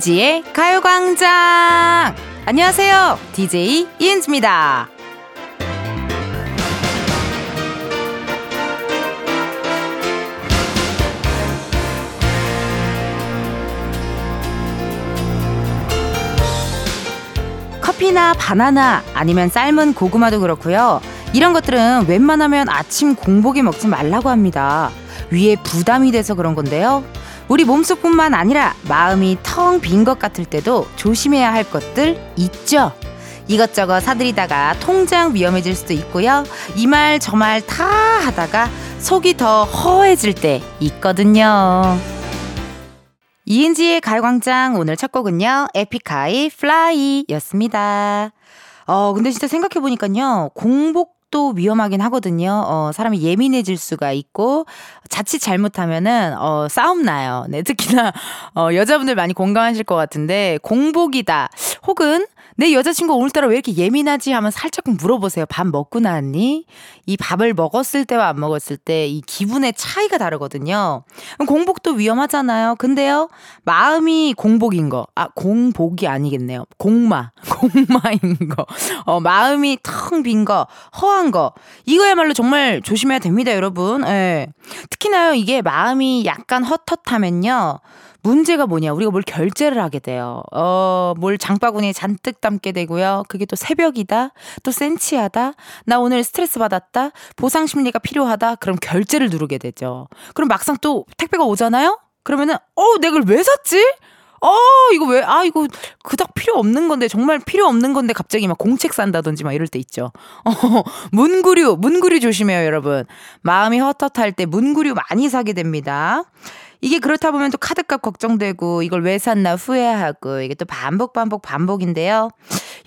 이은지의 가요광장! 안녕하세요. DJ 이은지입니다. 커피나 바나나 아니면 삶은 고구마도 그렇고요. 이런 것들은 웬만하면 아침 공복에 먹지 말라고 합니다. 위에 부담이 돼서 그런 건데요. 우리 몸속뿐만 아니라 마음이 텅 빈 것 같을 때도 조심해야 할 것들 있죠. 이것저것 사들이다가 통장 위험해질 수도 있고요. 이 말 저 말 다 하다가 속이 더 허해질 때 있거든요. 이은지의 가요광장 오늘 첫 곡은요. 에픽하이 Fly 였습니다. 어, 근데 진짜 생각해보니까요. 공복 또 위험하긴 하거든요. 어, 사람이 예민해질 수가 있고 자칫 잘못하면은 어, 싸움 나요. 네, 특히나 어, 여자분들 많이 공감하실 것 같은데 공복이다. 혹은 내 여자친구 오늘따라 왜 이렇게 예민하지 하면 살짝 물어보세요. 밥 먹고 나왔니? 이 밥을 먹었을 때와 안 먹었을 때 이 기분의 차이가 다르거든요. 공복도 위험하잖아요. 근데요, 마음이 공복인 거. 아, 공복이 아니겠네요. 공마. 공마인 거. 어, 마음이 텅 빈 거, 허한 거. 이거야말로 정말 조심해야 됩니다, 여러분. 예. 특히나요, 이게 마음이 약간 헛헛하면요. 문제가 뭐냐. 우리가 뭘 결제를 하게 돼요. 어, 뭘 장바구니에 잔뜩 담게 되고요. 그게 또 새벽이다. 또 센치하다. 나 오늘 스트레스 받았다. 보상 심리가 필요하다. 그럼 결제를 누르게 되죠. 그럼 막상 또 택배가 오잖아요? 그러면은, 어, 내가 이걸 왜 샀지? 어, 이거 왜, 아, 이거 그닥 필요 없는 건데, 정말 필요 없는 건데 갑자기 막 공책 산다든지 막 이럴 때 있죠. 어, 문구류, 문구류 조심해요, 여러분. 마음이 헛헛할 때 문구류 많이 사게 됩니다. 이게 그렇다 보면 또 카드값 걱정되고 이걸 왜 샀나 후회하고 이게 또 반복 반복 반복인데요.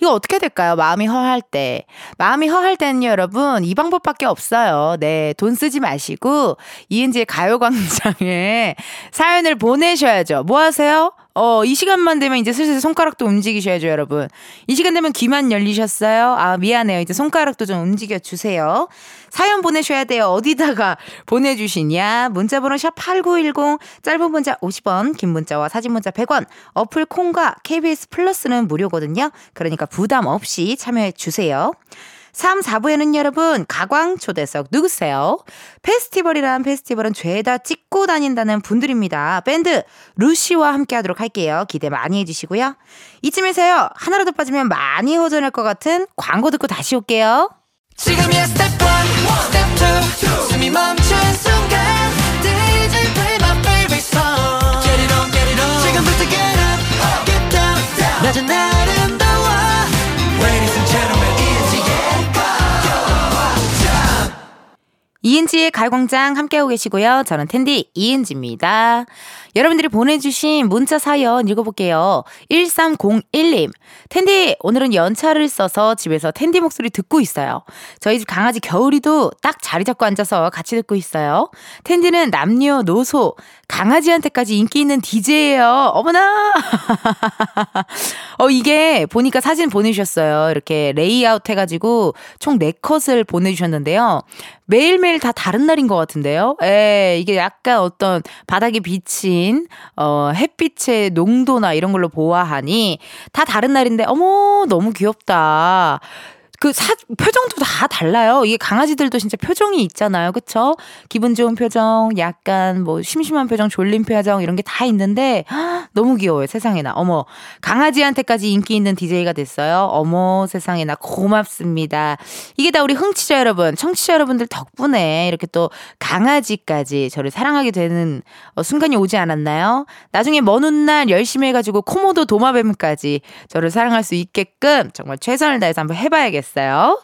이거 어떻게 될까요? 마음이 허할 때. 마음이 허할 때는요, 여러분, 이 방법밖에 없어요. 네, 돈 쓰지 마시고 이은지의 가요광장에 사연을 보내셔야죠. 뭐 하세요? 어, 이 시간만 되면 이제 슬슬 손가락도 움직이셔야죠, 여러분. 이 시간 되면 귀만 열리셨어요? 아, 미안해요. 이제 손가락도 좀 움직여 주세요. 사연 보내셔야 돼요. 어디다가 보내주시냐? 문자번호 샵 8910, 짧은 문자 50원, 긴 문자와 사진 문자 100원, 어플 콩과 KBS 플러스는 무료거든요. 그러니까 부담 없이 참여해 주세요. 3, 4부에는 여러분, 가광 초대석 누구세요? 페스티벌이란 페스티벌은 죄다 찍고 다닌다는 분들입니다. 밴드 루시와 함께 하도록 할게요. 기대 많이 해주시고요. 이쯤에서요, 하나라도 빠지면 많이 허전할 것 같은 광고 듣고 다시 올게요. 지금이야 스텝 1, 스텝 2, 숨이 멈춘 순간 Get it on, get it on 지금부터 get up, get down, 낮은 아름 이은지의 가요광장 함께하고 계시고요. 저는 텐디 이은지입니다. 여러분들이 보내주신 문자 사연 읽어볼게요. 1301님. 텐디, 오늘은 연차를 써서 집에서 텐디 목소리 듣고 있어요. 저희 집 강아지 겨울이도 딱 자리 잡고 앉아서 같이 듣고 있어요. 텐디는 남녀, 노소, 강아지한테까지 인기 있는 DJ예요. 어머나! 어, 이게 보니까 사진 보내주셨어요. 이렇게 레이아웃 해가지고 총 4컷을 보내주셨는데요. 매일매일 다 다른 날인 것 같은데요. 에, 이게 약간 어떤 바닥에 비친, 어, 햇빛의 농도나 이런 걸로 보아하니 다 다른 날인데, 어머, 너무 귀엽다. 그 사, 표정도 다 달라요. 이게 강아지들도 진짜 표정이 있잖아요. 그쵸? 기분 좋은 표정, 약간 뭐 심심한 표정, 졸린 표정 이런 게 다 있는데 헉, 너무 귀여워요. 세상에나. 어머, 강아지한테까지 인기 있는 DJ가 됐어요. 어머, 세상에나 고맙습니다. 이게 다 우리 흥취자 여러분, 청취자 여러분들 덕분에 이렇게 또 강아지까지 저를 사랑하게 되는 어, 순간이 오지 않았나요? 나중에 먼 훗날 열심히 해가지고 코모도 도마뱀까지 저를 사랑할 수 있게끔 정말 최선을 다해서 한번 해봐야겠어요. 있어요.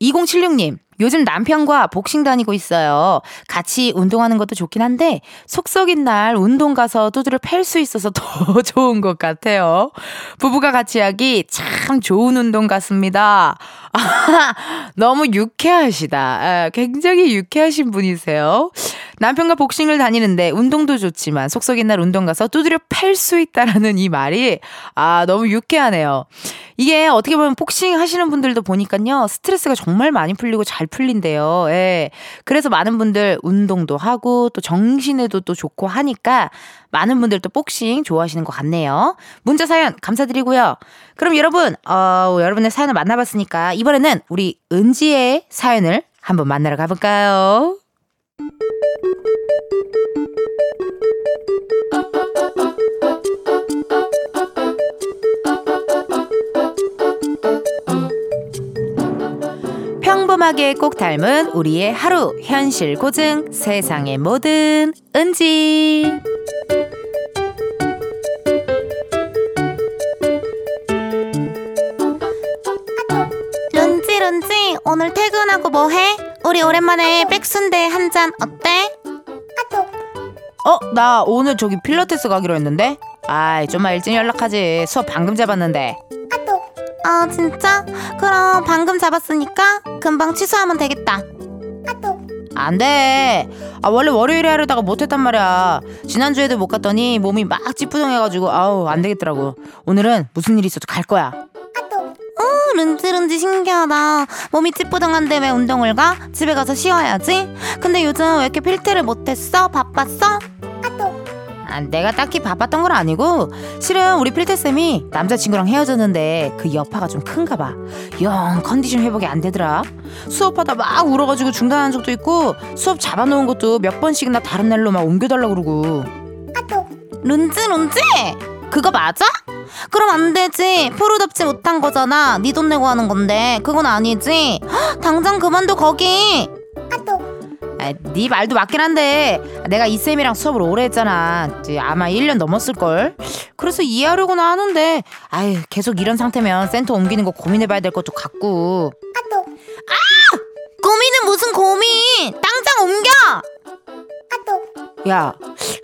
2076님, 요즘 남편과 복싱 다니고 있어요. 같이 운동하는 것도 좋긴 한데, 속 썩인 날 운동 가서 두드를 팰수 있어서 더 좋은 것 같아요. 부부가 같이 하기 참 좋은 운동 같습니다. 너무 유쾌하시다. 굉장히 유쾌하신 분이세요. 남편과 복싱을 다니는데 운동도 좋지만 속썩인 날 운동 가서 두드려 팰 수 있다라는 이 말이 아, 너무 유쾌하네요. 이게 어떻게 보면 복싱 하시는 분들도 보니까요. 스트레스가 정말 많이 풀리고 잘 풀린대요. 예. 그래서 많은 분들 운동도 하고 또 정신에도 또 좋고 하니까 많은 분들 또 복싱 좋아하시는 것 같네요. 문자 사연 감사드리고요. 그럼 여러분, 어, 여러분의 사연을 만나봤으니까 이번에는 우리 은지의 사연을 한번 만나러 가볼까요? 평범하게 꼭 닮은 우리의 하루 현실 고증 세상의 모든 은지 룬지 룬지 오늘 퇴근하고 뭐해? 우리 오랜만에 백순대 한 잔 어때? 어? 나 오늘 저기 필라테스 가기로 했는데? 아이 좀만 일찍 연락하지. 수업 방금 잡았는데. 아 진짜? 그럼 방금 잡았으니까 금방 취소하면 되겠다. 안 돼. 아 원래 월요일에 하려다가 못했단 말이야. 지난주에도 못 갔더니 몸이 막 찌뿌둥해가지고 아우 안 되겠더라고. 오늘은 무슨 일 있어도 갈 거야 어 룬지 룬지 신기하다 몸이 찌뿌둥한데 왜 운동을 가? 집에 가서 쉬어야지 근데 요즘 왜 이렇게 필테를 못했어? 바빴어? 아, 내가 딱히 바빴던 건 아니고 실은 우리 필태쌤이 남자친구랑 헤어졌는데 그 여파가 좀 큰가 봐 영 컨디션 회복이 안 되더라 수업하다 막 울어가지고 중단한 적도 있고 수업 잡아놓은 것도 몇 번씩이나 다른 날로 막 옮겨달라 그러고 룬지 룬지? 그거 맞아? 그럼 안 되지. 프로답지 못한 거잖아. 네 돈 내고 하는 건데. 그건 아니지. 헉, 당장 그만둬 거기. 아, 네 말도 맞긴 한데. 내가 이 쌤이랑 수업을 오래 했잖아. 아마 1년 넘었을걸. 그래서 이해하려고는 하는데. 아유 계속 이런 상태면 센터 옮기는 거 고민해봐야 될 것도 같고. 고민은 무슨 고민? 당장 옮겨 야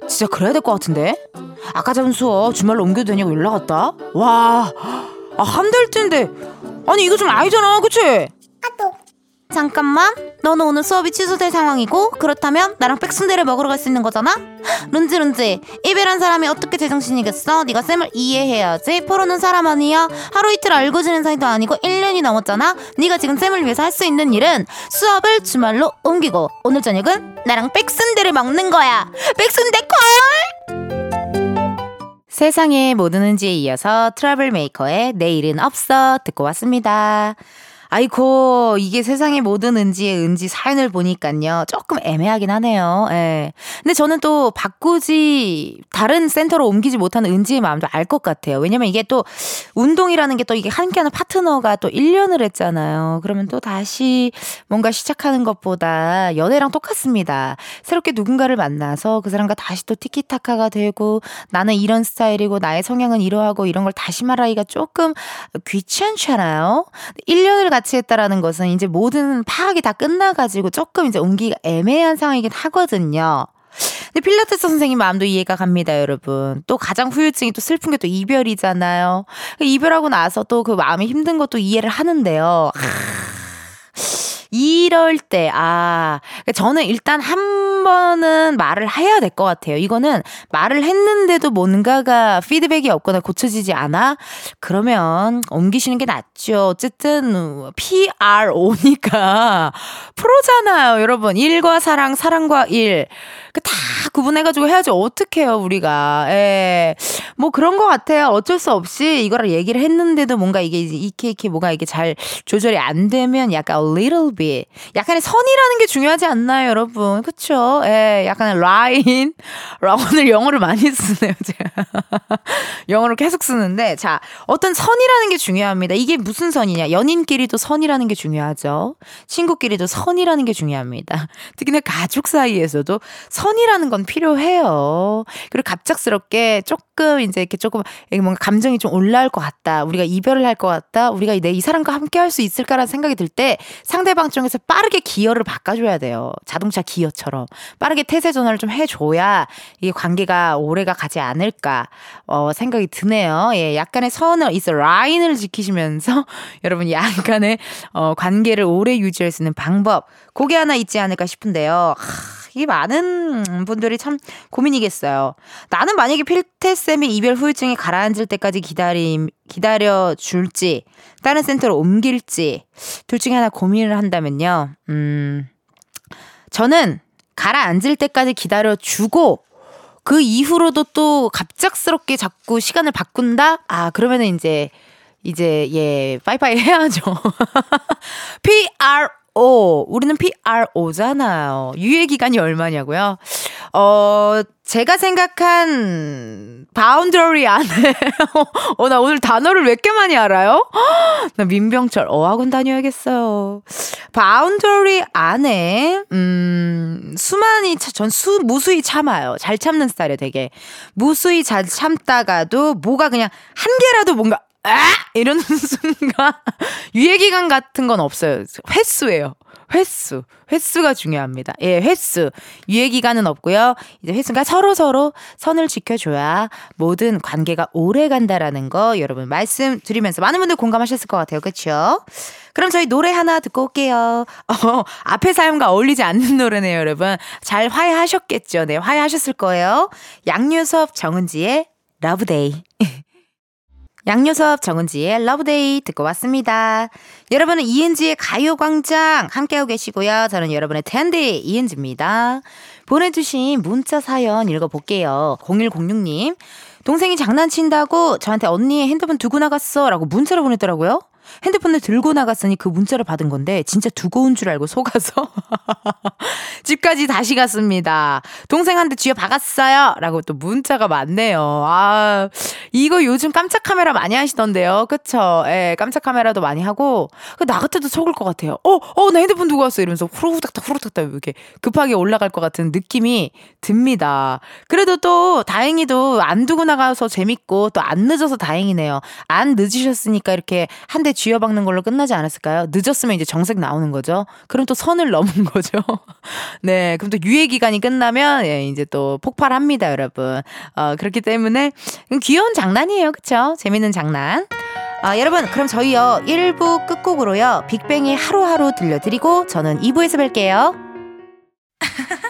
진짜 그래야 될 것 같은데? 아까 잡은 수업 주말로 옮겨도 되냐고 연락 왔다. 와 아, 한 달 째인데. 아니 이거 좀 아니잖아 그치? 잠깐만. 너는 오늘 수업이 취소될 상황이고 그렇다면 나랑 백순대를 먹으러 갈 수 있는 거잖아? 룬지 룬지. 이별한 사람이 어떻게 제정신이겠어? 네가 쌤을 이해해야지. 프로는 사람 아니야. 하루 이틀 알고 지낸 사이도 아니고 1년이 넘었잖아. 네가 지금 쌤을 위해서 할 수 있는 일은 수업을 주말로 옮기고 오늘 저녁은 나랑 백순대를 먹는 거야. 백순대 콜! 세상에 뭐 드는지에 이어서 트러블 메이커의 내일은 없어 듣고 왔습니다. 아이고, 이게 세상에 모든 은지의 은지 사연을 보니까요. 조금 애매하긴 하네요. 예. 근데 저는 또 바꾸지, 다른 센터로 옮기지 못하는 은지의 마음도 알 것 같아요. 왜냐면 이게 또 운동이라는 게 또 이게 함께하는 파트너가 또 1년을 했잖아요. 그러면 또 다시 뭔가 시작하는 것보다 연애랑 똑같습니다. 새롭게 누군가를 만나서 그 사람과 다시 또 티키타카가 되고 나는 이런 스타일이고 나의 성향은 이러하고 이런 걸 다시 말하기가 조금 귀찮잖아요. 1년을 같이 했다라는 것은 이제 모든 파악이 다 끝나가지고 조금 이제 옮기기가 애매한 상황이긴 하거든요. 근데 필라테스 선생님 마음도 이해가 갑니다, 여러분. 또 가장 후유증이 또 슬픈 게 또 이별이잖아요. 이별하고 나서 또 그 마음이 힘든 것도 이해를 하는데요. 이럴 때, 아, 저는 일단 한 번은 말을 해야 될 것 같아요. 이거는 말을 했는데도 뭔가가 피드백이 없거나 고쳐지지 않아? 그러면 옮기시는 게 낫죠. 어쨌든, PRO니까 프로잖아요, 여러분. 일과 사랑, 사랑과 일. 그다 구분해가지고 해야지 어떡해요, 우리가. 예. 뭐 그런 것 같아요. 어쩔 수 없이 이거를 얘기를 했는데도 뭔가 이게 이케 이케 뭐가 이게 잘 조절이 안 되면 약간 a little bit. 약간의 선이라는 게 중요하지 않나요, 여러분? 그쵸? 예. 약간의 라인. 오늘 영어를 많이 쓰네요, 제가. 영어를 계속 쓰는데. 자, 어떤 선이라는 게 중요합니다. 이게 무슨 선이냐? 연인끼리도 선이라는 게 중요하죠. 친구끼리도 선이라는 게 중요합니다. 특히나 가족 사이에서도 선이라는 건 필요해요. 그리고 갑작스럽게 조금 이제 이렇게 조금 뭔가 감정이 좀 올라올 것 같다. 우리가 이별을 할 것 같다. 우리가 내 이 사람과 함께 할 수 있을까라는 생각이 들 때 상대방 쪽에서 빠르게 기어를 바꿔줘야 돼요. 자동차 기어처럼. 빠르게 태세 전환을 좀 해줘야 이 관계가 오래가 가지 않을까, 어, 생각이 드네요. 예, 약간의 선을, 있어, 라인을 지키시면서 여러분 약간의, 어, 관계를 오래 유지할 수 있는 방법, 그게 하나 있지 않을까 싶은데요. 하, 이게 많은 분들이 참 고민이겠어요. 나는 만약에 필태쌤의 이별 후유증이 가라앉을 때까지 기다림, 기다려 줄지, 다른 센터로 옮길지, 둘 중에 하나 고민을 한다면요. 음, 저는 가라앉을 때까지 기다려 주고, 그 이후로도 또 갑작스럽게 자꾸 시간을 바꾼다? 아, 그러면은 이제, 이제, 예, 빠이빠이 해야죠. PRO. 우리는 PRO잖아요. 유예 기간이 얼마냐고요? 어, 제가 생각한 boundary 안에 어, 나 오늘 단어를 왜 이렇게 많이 알아요? 나 민병철 어학원 다녀야겠어요. boundary 안에 음, 수많이 전 수 무수히 참아요. 잘 참는 스타일이에요, 되게. 무수히 잘 참다가도 뭐가 그냥 한 개라도 뭔가 아! 이러는 순간 유예 기간 같은 건 없어요. 횟수예요. 횟수. 횟수가 중요합니다. 예, 횟수. 유예 기간은 없고요. 이제 횟수가 서로 서로 선을 지켜줘야 모든 관계가 오래 간다라는 거 여러분 말씀드리면서 많은 분들 공감하셨을 것 같아요. 그렇죠? 그럼 저희 노래 하나 듣고 올게요. 어, 앞에 사연과 어울리지 않는 노래네요, 여러분. 잘 화해하셨겠죠? 네, 화해하셨을 거예요. 양요섭 정은지의 Love Day. 양요섭 정은지의 Love Day 듣고 왔습니다. 여러분은 이은지의 가요광장 함께하고 계시고요. 저는 여러분의 텐디 이은지입니다. 보내주신 문자 사연 읽어볼게요. 0106님. 동생이 장난친다고 저한테 언니의 핸드폰 두고 나갔어 라고 문자를 보냈더라고요. 핸드폰을 들고 나갔으니 그 문자를 받은 건데 진짜 두고 온 줄 알고 속아서 집까지 다시 갔습니다. 동생한테 쥐어 박았어요. 라고 또 문자가 많네요. 아, 이거 요즘 깜짝 카메라 많이 하시던데요. 그쵸? 예, 깜짝 카메라도 많이 하고. 그나 같아도 속을 것 같아요. 어, 어, 나 핸드폰 두고 왔어. 이러면서 후루닥닥 후루닥닥 이렇게 급하게 올라갈 것 같은 느낌이 듭니다. 그래도 또 다행히도 안 두고 나가서 재밌고 또 안 늦어서 다행이네요. 안 늦으셨으니까 이렇게 한대 쥐어박는 걸로 끝나지 않았을까요? 늦었으면 이제 정색 나오는 거죠. 그럼 또 선을 넘은 거죠. 네, 그럼 또 유예 기간이 끝나면 예, 이제 또 폭발합니다, 여러분. 어, 그렇기 때문에 귀여운 장난이에요, 그쵸? 재밌는 장난. 아, 여러분, 그럼 저희요, 1부 끝곡으로요, 빅뱅의 하루하루 들려드리고, 저는 2부에서 뵐게요.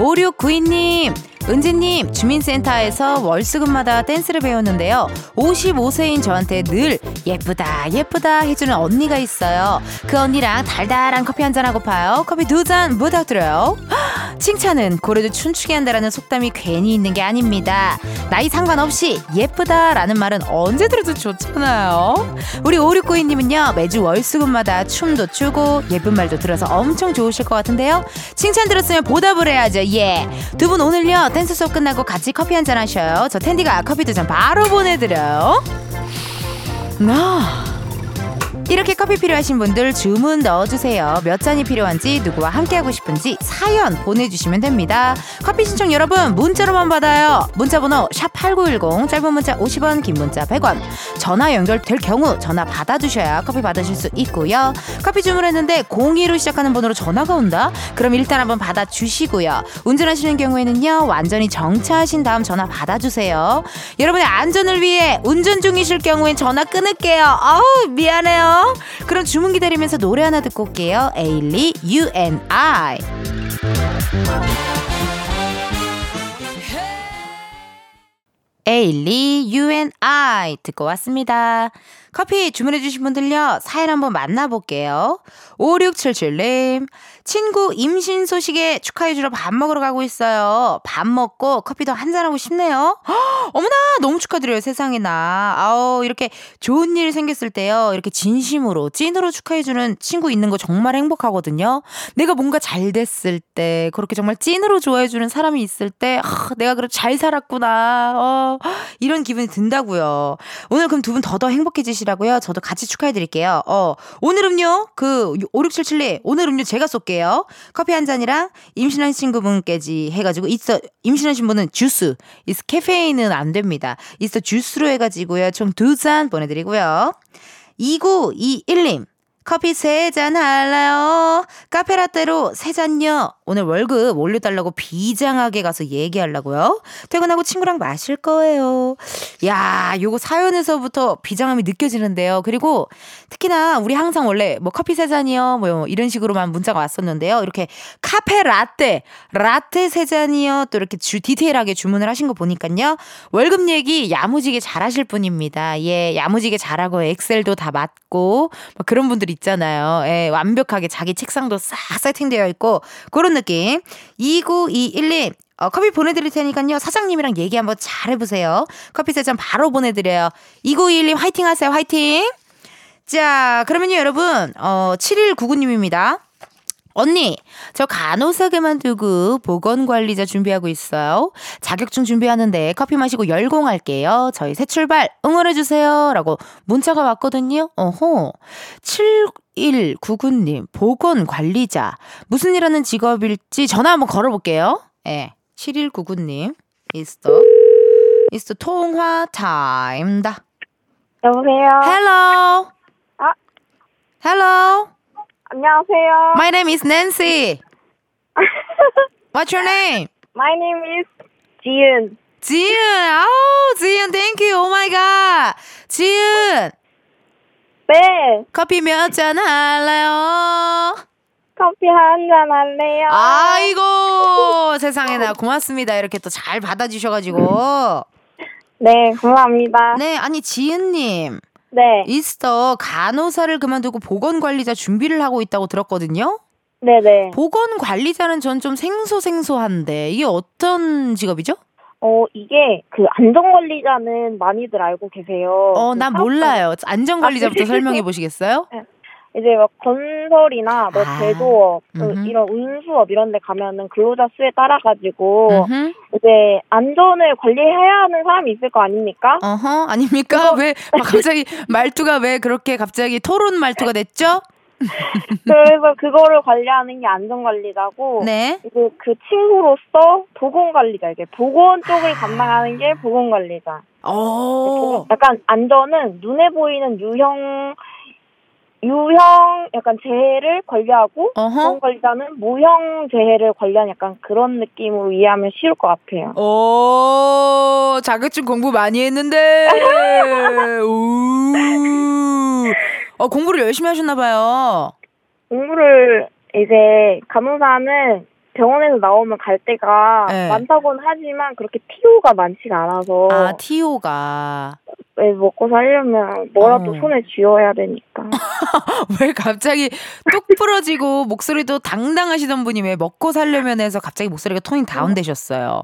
5692님, 은지님, 주민센터에서 월수금마다 댄스를 배웠는데요. 55세인 저한테 늘 예쁘다, 예쁘다 해주는 언니가 있어요. 그 언니랑 달달한 커피 한 잔 하고 파요. 커피 두 잔 부탁드려요. 칭찬은 고래도 춤추게 한다라는 속담이 괜히 있는 게 아닙니다. 나이 상관없이 예쁘다라는 말은 언제 들어도 좋잖아요. 우리 5692님은요, 매주 월수금마다 춤도 추고 예쁜 말도 들어서 엄청 좋으실 것 같은데요. 칭찬 들었으면 보답을 해야죠. 예. 두 분 오늘요, 댄스 수업 끝나고 같이 커피 한 잔 하셔요. 저 텐디가 커피 두 잔 바로 보내드려요. 나. 이렇게 커피 필요하신 분들 주문 넣어주세요. 몇 잔이 필요한지 누구와 함께하고 싶은지 사연 보내주시면 됩니다. 커피 신청 여러분 문자로만 받아요. 문자번호 샵 8910 짧은 문자 50원 긴 문자 100원 전화 연결될 경우 전화 받아주셔야 커피 받으실 수 있고요. 커피 주문했는데 02로 시작하는 번호로 전화가 온다? 그럼 일단 한번 받아주시고요. 운전하시는 경우에는요 완전히 정차하신 다음 전화 받아주세요. 여러분의 안전을 위해 운전 중이실 경우엔 전화 끊을게요. 아우 미안해요. 그럼 주문 기다리면서 노래 하나 듣고 올게요. 에일리 You and I. 에일리 You and I 듣고 왔습니다. 커피 주문해주신 분들요, 사연 한번 만나볼게요. 5677님, 친구 임신 소식에 축하해주러 밥 먹으러 가고 있어요. 밥 먹고 커피도 한 잔하고 싶네요. 허, 어머나, 너무 축하드려요, 세상에나. 아우, 이렇게 좋은 일 생겼을 때요, 이렇게 진심으로, 찐으로 축하해주는 친구 있는 거 정말 행복하거든요. 내가 뭔가 잘 됐을 때, 그렇게 정말 찐으로 좋아해주는 사람이 있을 때, 아, 내가 그래도 잘 살았구나. 어, 이런 기분이 든다고요. 오늘 그럼 두 분 더더 행복해지시라고요. 저도 같이 축하해드릴게요. 어, 오늘 음료, 그, 5677님, 오늘 음료 제가 쏠게요. 커피 한 잔이랑 임신한 친구분께지 해가지고, 있어, 임신하신 분은 주스. 있어, 카페인은 안 됩니다. 있어, 주스로 해가지고요. 총 두 잔 보내드리고요. 2921님, 커피 세 잔 할래요? 카페라떼로 세 잔요. 오늘 월급 올려달라고 비장하게 가서 얘기하려고요. 퇴근하고 친구랑 마실 거예요. 야, 요거 사연에서부터 비장함이 느껴지는데요. 그리고 특히나 우리 항상 원래 뭐 커피 세 잔이요. 뭐 이런 식으로만 문자가 왔었는데요. 이렇게 카페 라떼, 라떼 세 잔이요. 또 이렇게 주 디테일하게 주문을 하신 거 보니까요. 월급 얘기 야무지게 잘하실 분입니다. 예, 야무지게 잘하고 엑셀도 다 맞고 뭐 그런 분들 있잖아요. 예, 완벽하게 자기 책상도 싹 세팅되어 있고 그런 느낌. 2921님 어, 커피 보내드릴 테니까요. 사장님이랑 얘기 한번 잘 해보세요. 커피 세잔 바로 보내드려요. 2921님 화이팅 하세요. 화이팅! 자, 그러면요, 여러분. 어, 7199님입니다. 언니, 저 간호사 그만두고 보건관리자 준비하고 있어요. 자격증 준비하는데 커피 마시고 열공할게요. 저희 새 출발 응원해주세요. 라고 문자가 왔거든요. 어허. 7199님, 보건관리자. 무슨 일 하는 직업일지 전화 한번 걸어볼게요. 예. 네, 7199님. 있어. 있어. 통화 타임다. 여보세요. Hello. 아. Hello. 안녕하세요. My name is Nancy. What's your name? My name is 지은. 지은. 아우, 지은, thank you. Oh my god. 지은. 네. 커피 몇 잔 할래요? 커피 한 잔 할래요? 아이고, 세상에나 고맙습니다. 이렇게 또 잘 받아주셔가지고. 네, 감사합니다. 네, 아니, 지은님. 네. 있어. 간호사를 그만두고 보건관리자 준비를 하고 있다고 들었거든요? 네네. 보건관리자는 전 좀 생소생소한데, 이게 어떤 직업이죠? 어, 이게 그 안전관리자는 많이들 알고 계세요. 어, 그난 사업자- 몰라요. 안전관리자부터 아, 설명해 보시겠어요? 이제 막 건설이나 뭐 아, 제조업, 그 음흠. 이런 운수업 이런 데 가면은 근로자 수에 따라 가지고 음흠. 이제 안전을 관리해야 하는 사람이 있을 거 아닙니까? 어허, 아닙니까? 왜, 막 갑자기 말투가 왜 그렇게 갑자기 토론 말투가 됐죠? 그래서 그거를 관리하는 게 안전관리자고 네. 이제 그 친구로서 보건관리자 이게 보건 쪽을 담당하는 게 보건관리자. 오. 약간 안전은 눈에 보이는 유형 유형 약간 재해를 관리하고 어허. 보건관리자는 무형 재해를 관리하는 약간 그런 느낌으로 이해하면 쉬울 것 같아요. 오, 자격증 공부 많이 했는데. 우. 어, 공부를 열심히 하셨나 봐요. 공부를 이제 간호사는 병원에서 나오면 갈 데가 네. 많다고는 하지만 그렇게 티오가 많지가 않아서 아, 티오가. 왜 먹고 살려면 뭐라도 어. 손에 쥐어야 되니까. 왜 갑자기 뚝 부러지고 목소리도 당당하시던 분이 왜 먹고 살려면 해서 갑자기 목소리가 톤이 다운되셨어요?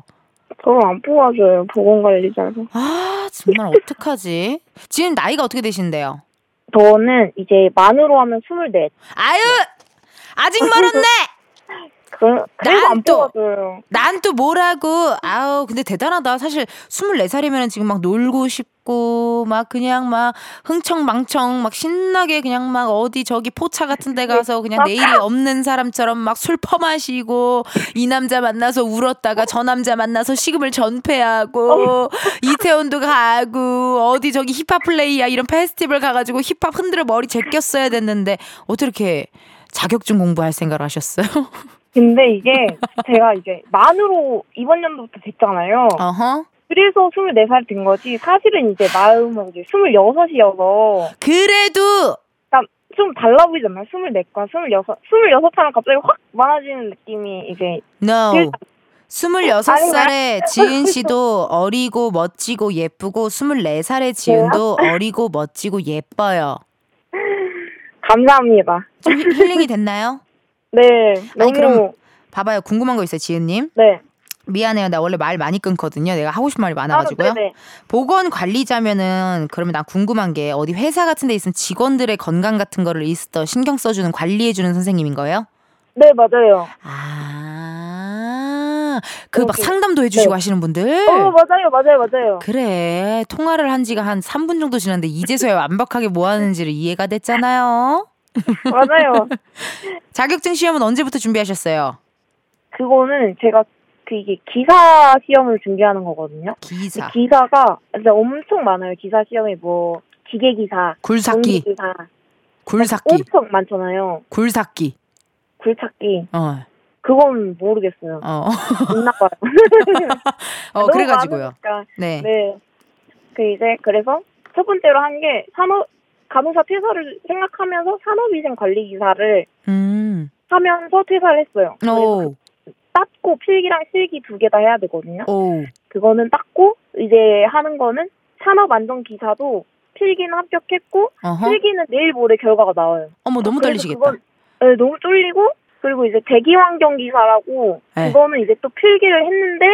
저를 안 뽑아줘요 보건관리자로. 아, 정말 어떡하지? 지금 나이가 어떻게 되신데요? 저는 이제 만으로 하면 24. 아유! 아직 멀었네! 그, 그래서 난안 또- 뽑아줘요. 난또 뭐라고. 아우, 근데 대단하다. 사실 24살이면 지금 막 놀고 싶고, 막 그냥 막 흥청망청, 막 신나게 그냥 막 어디 저기 포차 같은 데 가서 그냥 내일이 없는 사람처럼 막 술 퍼마시고, 이 남자 만나서 울었다가 저 남자 만나서 식음을 전폐하고, 이태원도 가고, 어디 저기 힙합 플레이야 이런 페스티벌 가가지고 힙합 흔들어 머리 제꼈어야 됐는데, 어떻게 자격증 공부할 생각을 하셨어요? 근데 이게 제가 이제 만으로 이번 연도부터 됐잖아요. 어허. 그래서 24살 된 거지. 사실은 이제 마음은 이제 26이어서 그래도 좀 달라 보이잖아요. 24과 26. 26 하면 갑자기 확 많아지는 느낌이 이제 no 그- 26살에 지은 씨도 어리고 멋지고 예쁘고 24살에 지은도 어리고 멋지고 예뻐요. 감사합니다. 좀 힐- 힐링이 됐나요? 네, 아니, 그럼- 봐봐요. 궁금한 거 있어요, 지은님. 네. 미안해요. 나 원래 말 많이 끊거든요. 내가 하고 싶은 말이 많아가지고요. 아, 네네. 보건 관리자면은 그러면 나 궁금한 게 어디 회사 같은 데 있으면 직원들의 건강 같은 거를 있어 신경 써주는 관리해주는 선생님인 거예요? 네, 맞아요. 아, 그 막 상담도 해주시고 네. 하시는 분들? 어, 맞아요, 맞아요, 맞아요. 그래. 통화를 한 지가 한 3분 정도 지났는데 이제서야 완벽하게 뭐 하는지를 이해가 됐잖아요. 맞아요. 자격증 시험은 언제부터 준비하셨어요? 그거는 제가 그 이게 기사 시험을 준비하는 거거든요. 기사. 기사가 진짜 엄청 많아요. 기사 시험이 뭐 기계 기사, 굴삭기. 기사 굴삭기. 엄청 많잖아요. 굴삭기. 굴착기 어. 그건 모르겠어요. 어. 못 나빠요. 어, 그래가지고요. 많으니까. 네. 네. 그 이제 그래서 첫 번째로 한 게 산업 간호사 퇴사를 생각하면서 산업위생 관리 기사를 음. 하면서 퇴사를 했어요. 오. 땄고 필기랑 실기 두 개 다 해야 되거든요. 오. 그거는 땄고 이제 하는 거는 산업 안전 기사도 필기는 합격했고 어허. 필기는 내일 모레 결과가 나와요. 어머, 너무 떨리시겠다. 그건, 네, 너무 쫄리고 그리고 이제 대기 환경 기사라고 네. 그거는 이제 또 필기를 했는데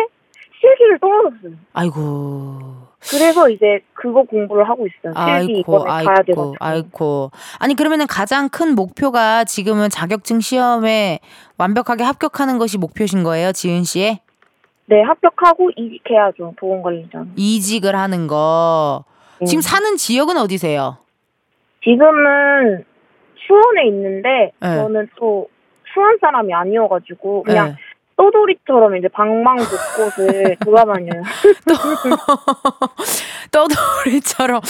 실기를 떨어졌어요. 아이고. 그래서 이제 그거 공부를 하고 있어요. 아이고, 아이고. 아이고. 아니, 그러면은 가장 큰 목표가 지금은 자격증 시험에 완벽하게 합격하는 것이 목표신 거예요, 지은 씨의? 네, 합격하고 이직해야죠. 보건관리자. 이직을 하는 거. 네. 지금 사는 지역은 어디세요? 지금은 수원에 있는데 네. 저는 또 수원 사람이 아니어가지고 그냥 네. 떠돌이처럼 이제 방방 곳곳을 돌아다녀요. 떠돌이처럼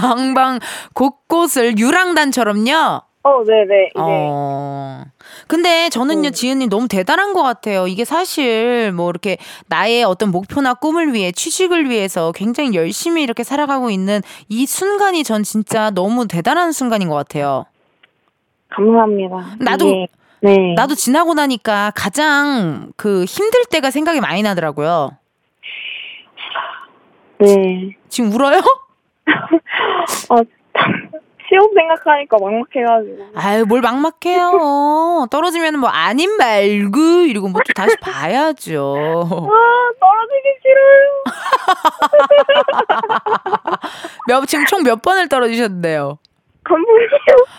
방방 곳곳을 유랑단처럼요? 어, 네네. 어. 근데 저는요, 음. 지은님 너무 대단한 것 같아요. 이게 사실 뭐 이렇게 나의 어떤 목표나 꿈을 위해 취직을 위해서 굉장히 열심히 이렇게 살아가고 있는 이 순간이 전 진짜 너무 대단한 순간인 것 같아요. 감사합니다. 나도- 이게, 네. 나도 지나고 나니까 가장 그 힘들 때가 생각이 많이 나더라고요. 네. 지금 울어요? 어, 시험 생각하니까 막막해가지고. 아유, 뭘 막막해요. 떨어지면 뭐 아님 말고 이러고 뭐 또 다시 봐야죠. 아, 떨어지기 싫어요. 몇, 지금 총 몇 번을 떨어지셨는데요? 감독이요.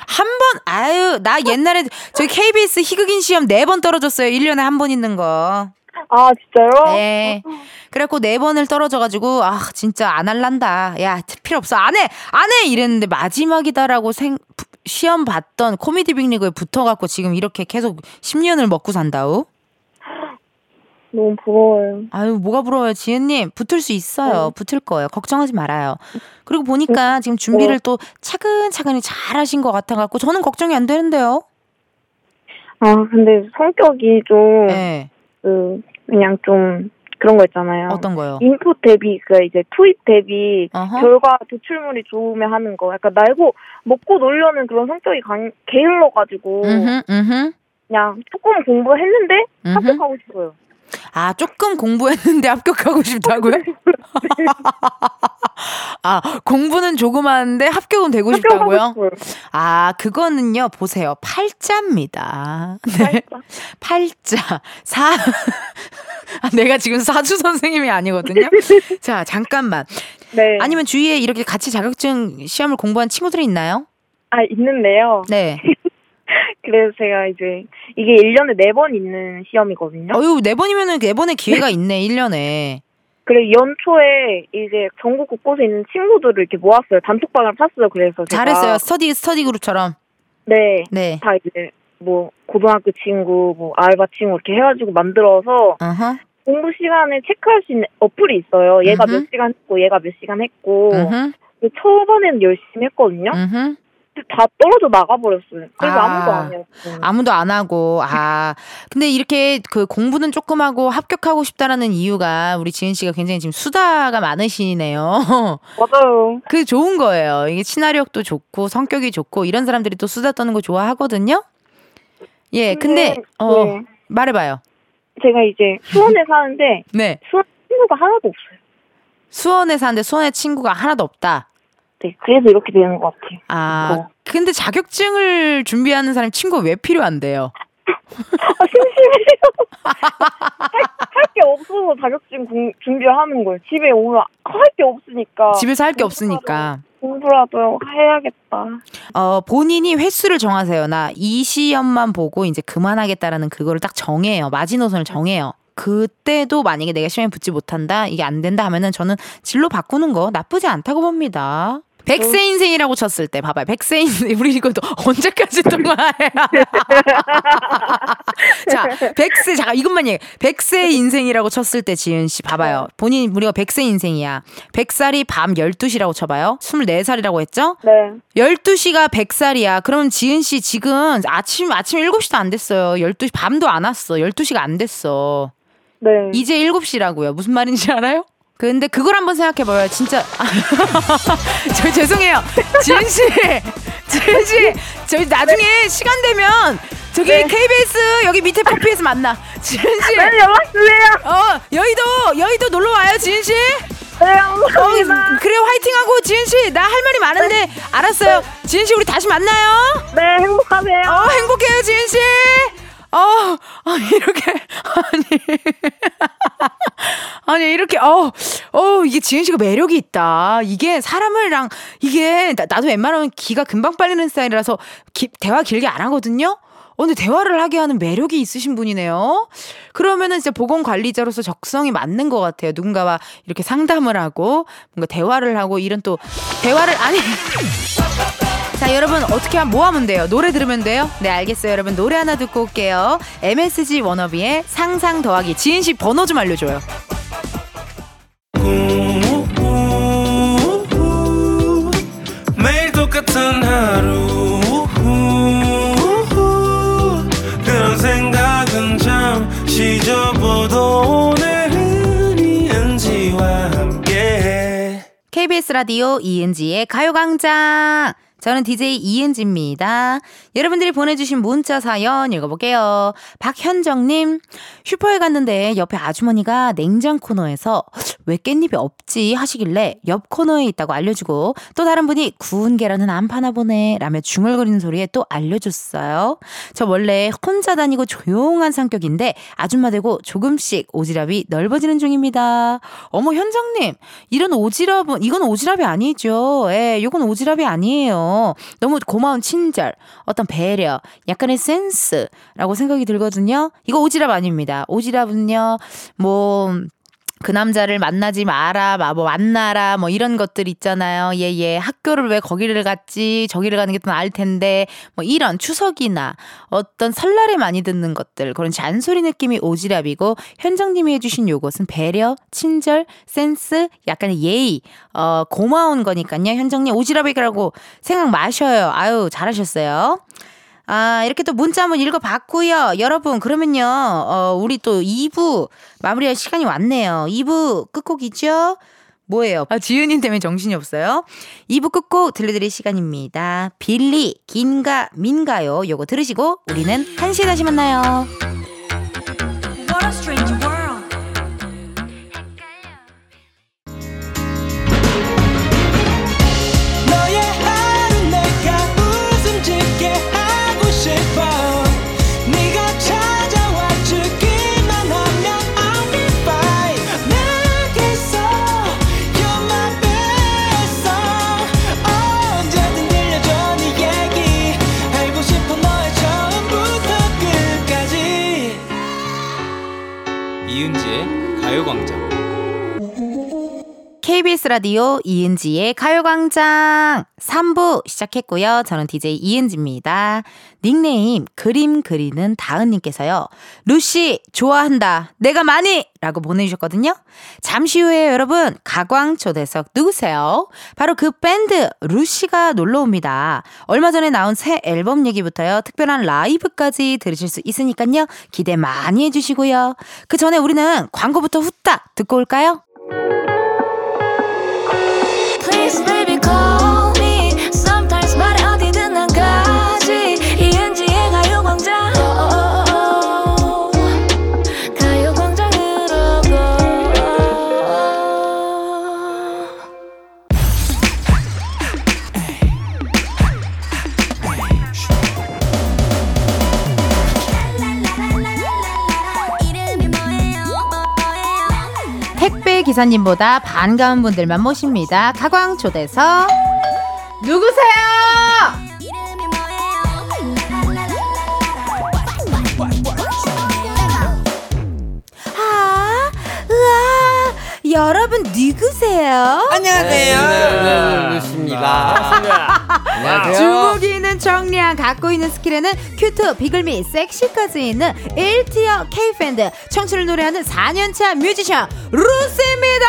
한 번, 아유, 나 옛날에 저희 KBS 희극인 시험 네 번 떨어졌어요. 1년에 한 번 있는 거. 아, 진짜요? 네. 그래갖고 네 번을 떨어져가지고, 아, 진짜 안 할란다. 야, 필요 없어. 안 해! 안 해! 이랬는데 마지막이다라고 생, 부- 시험 봤던 코미디 빅리그에 붙어갖고 지금 이렇게 계속 10년을 먹고 산다우? 너무 부러워요. 아유, 뭐가 부러워요, 지은님. 붙을 수 있어요. 붙을 거예요. 걱정하지 말아요. 그리고 보니까 지금 준비를 또 차근차근히 잘 하신 것 같아갖고 저는 걱정이 안 되는데요. 아, 근데 성격이 좀, 네. 그, 그냥 좀, 그런 거 있잖아요. 어떤 거요? 인풋 대비, 그 이제 투입 대비, 어허. 결과 도출물이 좋으면 하는 거. 약간 날고, 먹고 놀려는 그런 성격이 강, 게을러 가지고, 음흠, 음흠, 그냥 조금 공부했는데. 합격하고 싶어요. 아, 조금 공부했는데 합격하고 싶다고요? 아, 공부는 조금 하는데 합격은 되고 싶다고요? 아, 그거는요, 보세요. 팔자입니다. 네. 팔자. 사. 아, 내가 지금 사주 선생님이 아니거든요? 자, 잠깐만. 네. 아니면 주위에 이렇게 같이 자격증 시험을 공부한 친구들이 있나요? 아, 있는데요. 네. 그래서 제가 이제, 이게 1년에 4번 있는 시험이거든요. 어유, 네 번이면은 네 번의 기회가 있네, 1년에. 그래 연초에 이제 전국 곳곳에 있는 친구들을 이렇게 모았어요. 단톡방을 탔어요. 그래서 제가 잘했어요. 스터디, 스터디 그룹처럼. 네, 네. 다 이제 뭐 고등학교 친구, 뭐 알바 친구 이렇게 해가지고 만들어서 어허. 공부 시간에 체크할 수 있는 어플이 있어요. 얘가 음흠. 몇 시간 했고 얘가 몇 시간 했고 음흠, 그 초반에는 열심히 했거든요. 음흠. 근데 다 떨어져 나가버렸어요. 그래서 아. 아. 무도 안 해요. 아무도 안 하고 아 근데 이렇게 그 공부는 조금 하고 합격하고 싶다라는 이유가 우리 지은 씨가 굉장히 지금 수다가 많으시네요. 맞아요. 그게 좋은 거예요. 이게 친화력도 좋고 성격이 좋고 이런 사람들이 또 수다 떠는 거 좋아하거든요. 예, 근데 어 네. 말해봐요. 제가 이제 수원에 사는데 네. 수원 친구가 하나도 없어요. 수원에 사는데 수원에 친구가 하나도 없다. 네, 그래서 이렇게 되는 것 같아요. 아, 어. 근데 자격증을 준비하는 사람 친구가 왜 필요한데요? 아, 심심해요. 할 게 없어서 자격증 공, 준비를 하는 거예요. 집에 오면 할 게 없으니까. 집에서 할 게 없으니까. 공부라도 해야겠다. 어, 본인이 횟수를 정하세요. 나 이 시험만 보고 이제 그만하겠다라는 그거를 딱 정해요. 마지노선을 정해요. 그때도 만약에 내가 시험에 붙지 못한다, 이게 안 된다 하면은 저는 진로 바꾸는 거 나쁘지 않다고 봅니다. 백세 인생이라고 쳤을 때 봐봐요. 백세 인생 우리 이것도 언제까지 통화해요? 자, 백세 잠깐 이것만 얘기. 백세 인생이라고 쳤을 때 지은 씨 봐봐요. 본인 우리가 백세 인생이야. 백살이 밤 12시라고 쳐 봐요. 24살이라고 했죠? 네. 12시가 100살이야. 그럼 지은 씨 지금 아침 아침 7시도 안 됐어요. 12시 밤도 안 왔어. 12시가 안 됐어. 네. 이제 7시라고요. 무슨 말인지 알아요? 근데 그걸 한번 생각해 봐요. 진짜 저 죄송해요. 지은 씨. 지은 씨. 저희 나중에 시간 되면 저기 KBS 여기 밑에 커피에서 만나. 지은 씨. 네, 연락 주세요. 어, 여의도 여의도 놀러 와요, 지은 씨. 네, 어. 그래 화이팅하고 지은 씨. 나 할 말이 많은데 알았어요. 지은 씨 우리 다시 만나요. 네, 행복하세요. 어, 행복해요, 지은 씨. 어, 아, 이렇게, 아니. 아니, 이렇게, 어, 어, 이게 지은 씨가 매력이 있다. 이게 사람을랑, 이게, 나, 나도 웬만하면 기가 금방 빨리는 스타일이라서 기, 대화 길게 안 하거든요? 어, 근데 대화를 하게 하는 매력이 있으신 분이네요. 그러면은 진짜 보건 관리자로서 적성이 맞는 것 같아요. 누군가와 이렇게 상담을 하고, 뭔가 대화를 하고, 이런 또, 대화를, 아니. 자, 여러분 어떻게 하면 뭐 하면 돼요? 노래 들으면 돼요? 네, 알겠어요. 여러분 노래 하나 듣고 올게요. MSG 워너비의 상상 더하기. 지은 씨 번호 좀 알려줘요. 매일 똑같은 하루 그런 생각은 잠시 접어도 오늘은 이은지와 함께 KBS 라디오 이은지의 가요광장. 저는 DJ 이은지입니다. 여러분들이 보내주신 문자 사연 읽어볼게요. 박현정님, 슈퍼에 갔는데 옆에 아주머니가 냉장 코너에서 왜 깻잎이 없지 하시길래 옆 코너에 있다고 알려주고 또 다른 분이 구운 계란은 안 파나 보네 라며 중얼거리는 소리에 또 알려줬어요. 저 원래 혼자 다니고 조용한 성격인데 아줌마 되고 조금씩 오지랖이 넓어지는 중입니다. 어머 현정님 이런 오지랖은 이건 오지랖이 아니죠. 예, 이건 오지랖이 아니에요. 너무 고마운 친절, 어떤 배려, 약간의 센스라고 생각이 들거든요. 이거 오지랖 아닙니다. 오지랖은요, 뭐. 그 남자를 만나지 마라, 마, 뭐, 만나라, 뭐, 이런 것들 있잖아요. 예, 예. 학교를 왜 거기를 갔지, 저기를 가는 게 더 나을 텐데, 뭐, 이런 추석이나 어떤 설날에 많이 듣는 것들, 그런 잔소리 느낌이 오지랖이고, 현정님이 해주신 요것은 배려, 친절, 센스, 약간의 예의, 어, 고마운 거니까요. 현정님 오지랖이라고 생각 마셔요. 아유, 잘하셨어요. 아, 이렇게 또 문자 한번 읽어봤고요. 여러분, 그러면요, 어, 우리 또 2부 마무리할 시간이 왔네요. 2부 끝곡이죠? 뭐예요? 아, 지은님 때문에 정신이 없어요. 2부 끝곡 들려드릴 시간입니다. 빌리, 긴가, 민가요? 요거 들으시고, 우리는 1시에 다시 만나요. 라디오 이은지의 가요광장 3부 시작했고요. 저는 DJ 이은지입니다. 닉네임 그림 그리는 다은님께서요. 루시 좋아한다. 내가 많이 라고 보내주셨거든요. 잠시 후에 여러분 가광 초대석 누구세요? 바로 그 밴드 루시가 놀러옵니다. 얼마 전에 나온 새 앨범 얘기부터요. 특별한 라이브까지 들으실 수 있으니까요. 기대 많이 해주시고요. 그 전에 우리는 광고부터 후딱 듣고 올까요? 기사님보다 반가운 분들만 모십니다. 가광 초대석 누구세요? 아, 여러분 누구세요? 안녕하세요. 루시입니다. 주 무기 있는 청량 갖고 있는 스킬에는 cute, 비글미, 섹시까지 있는 1 tier K밴드. 청춘을 노래하는 4년차 뮤지션 루시입니다.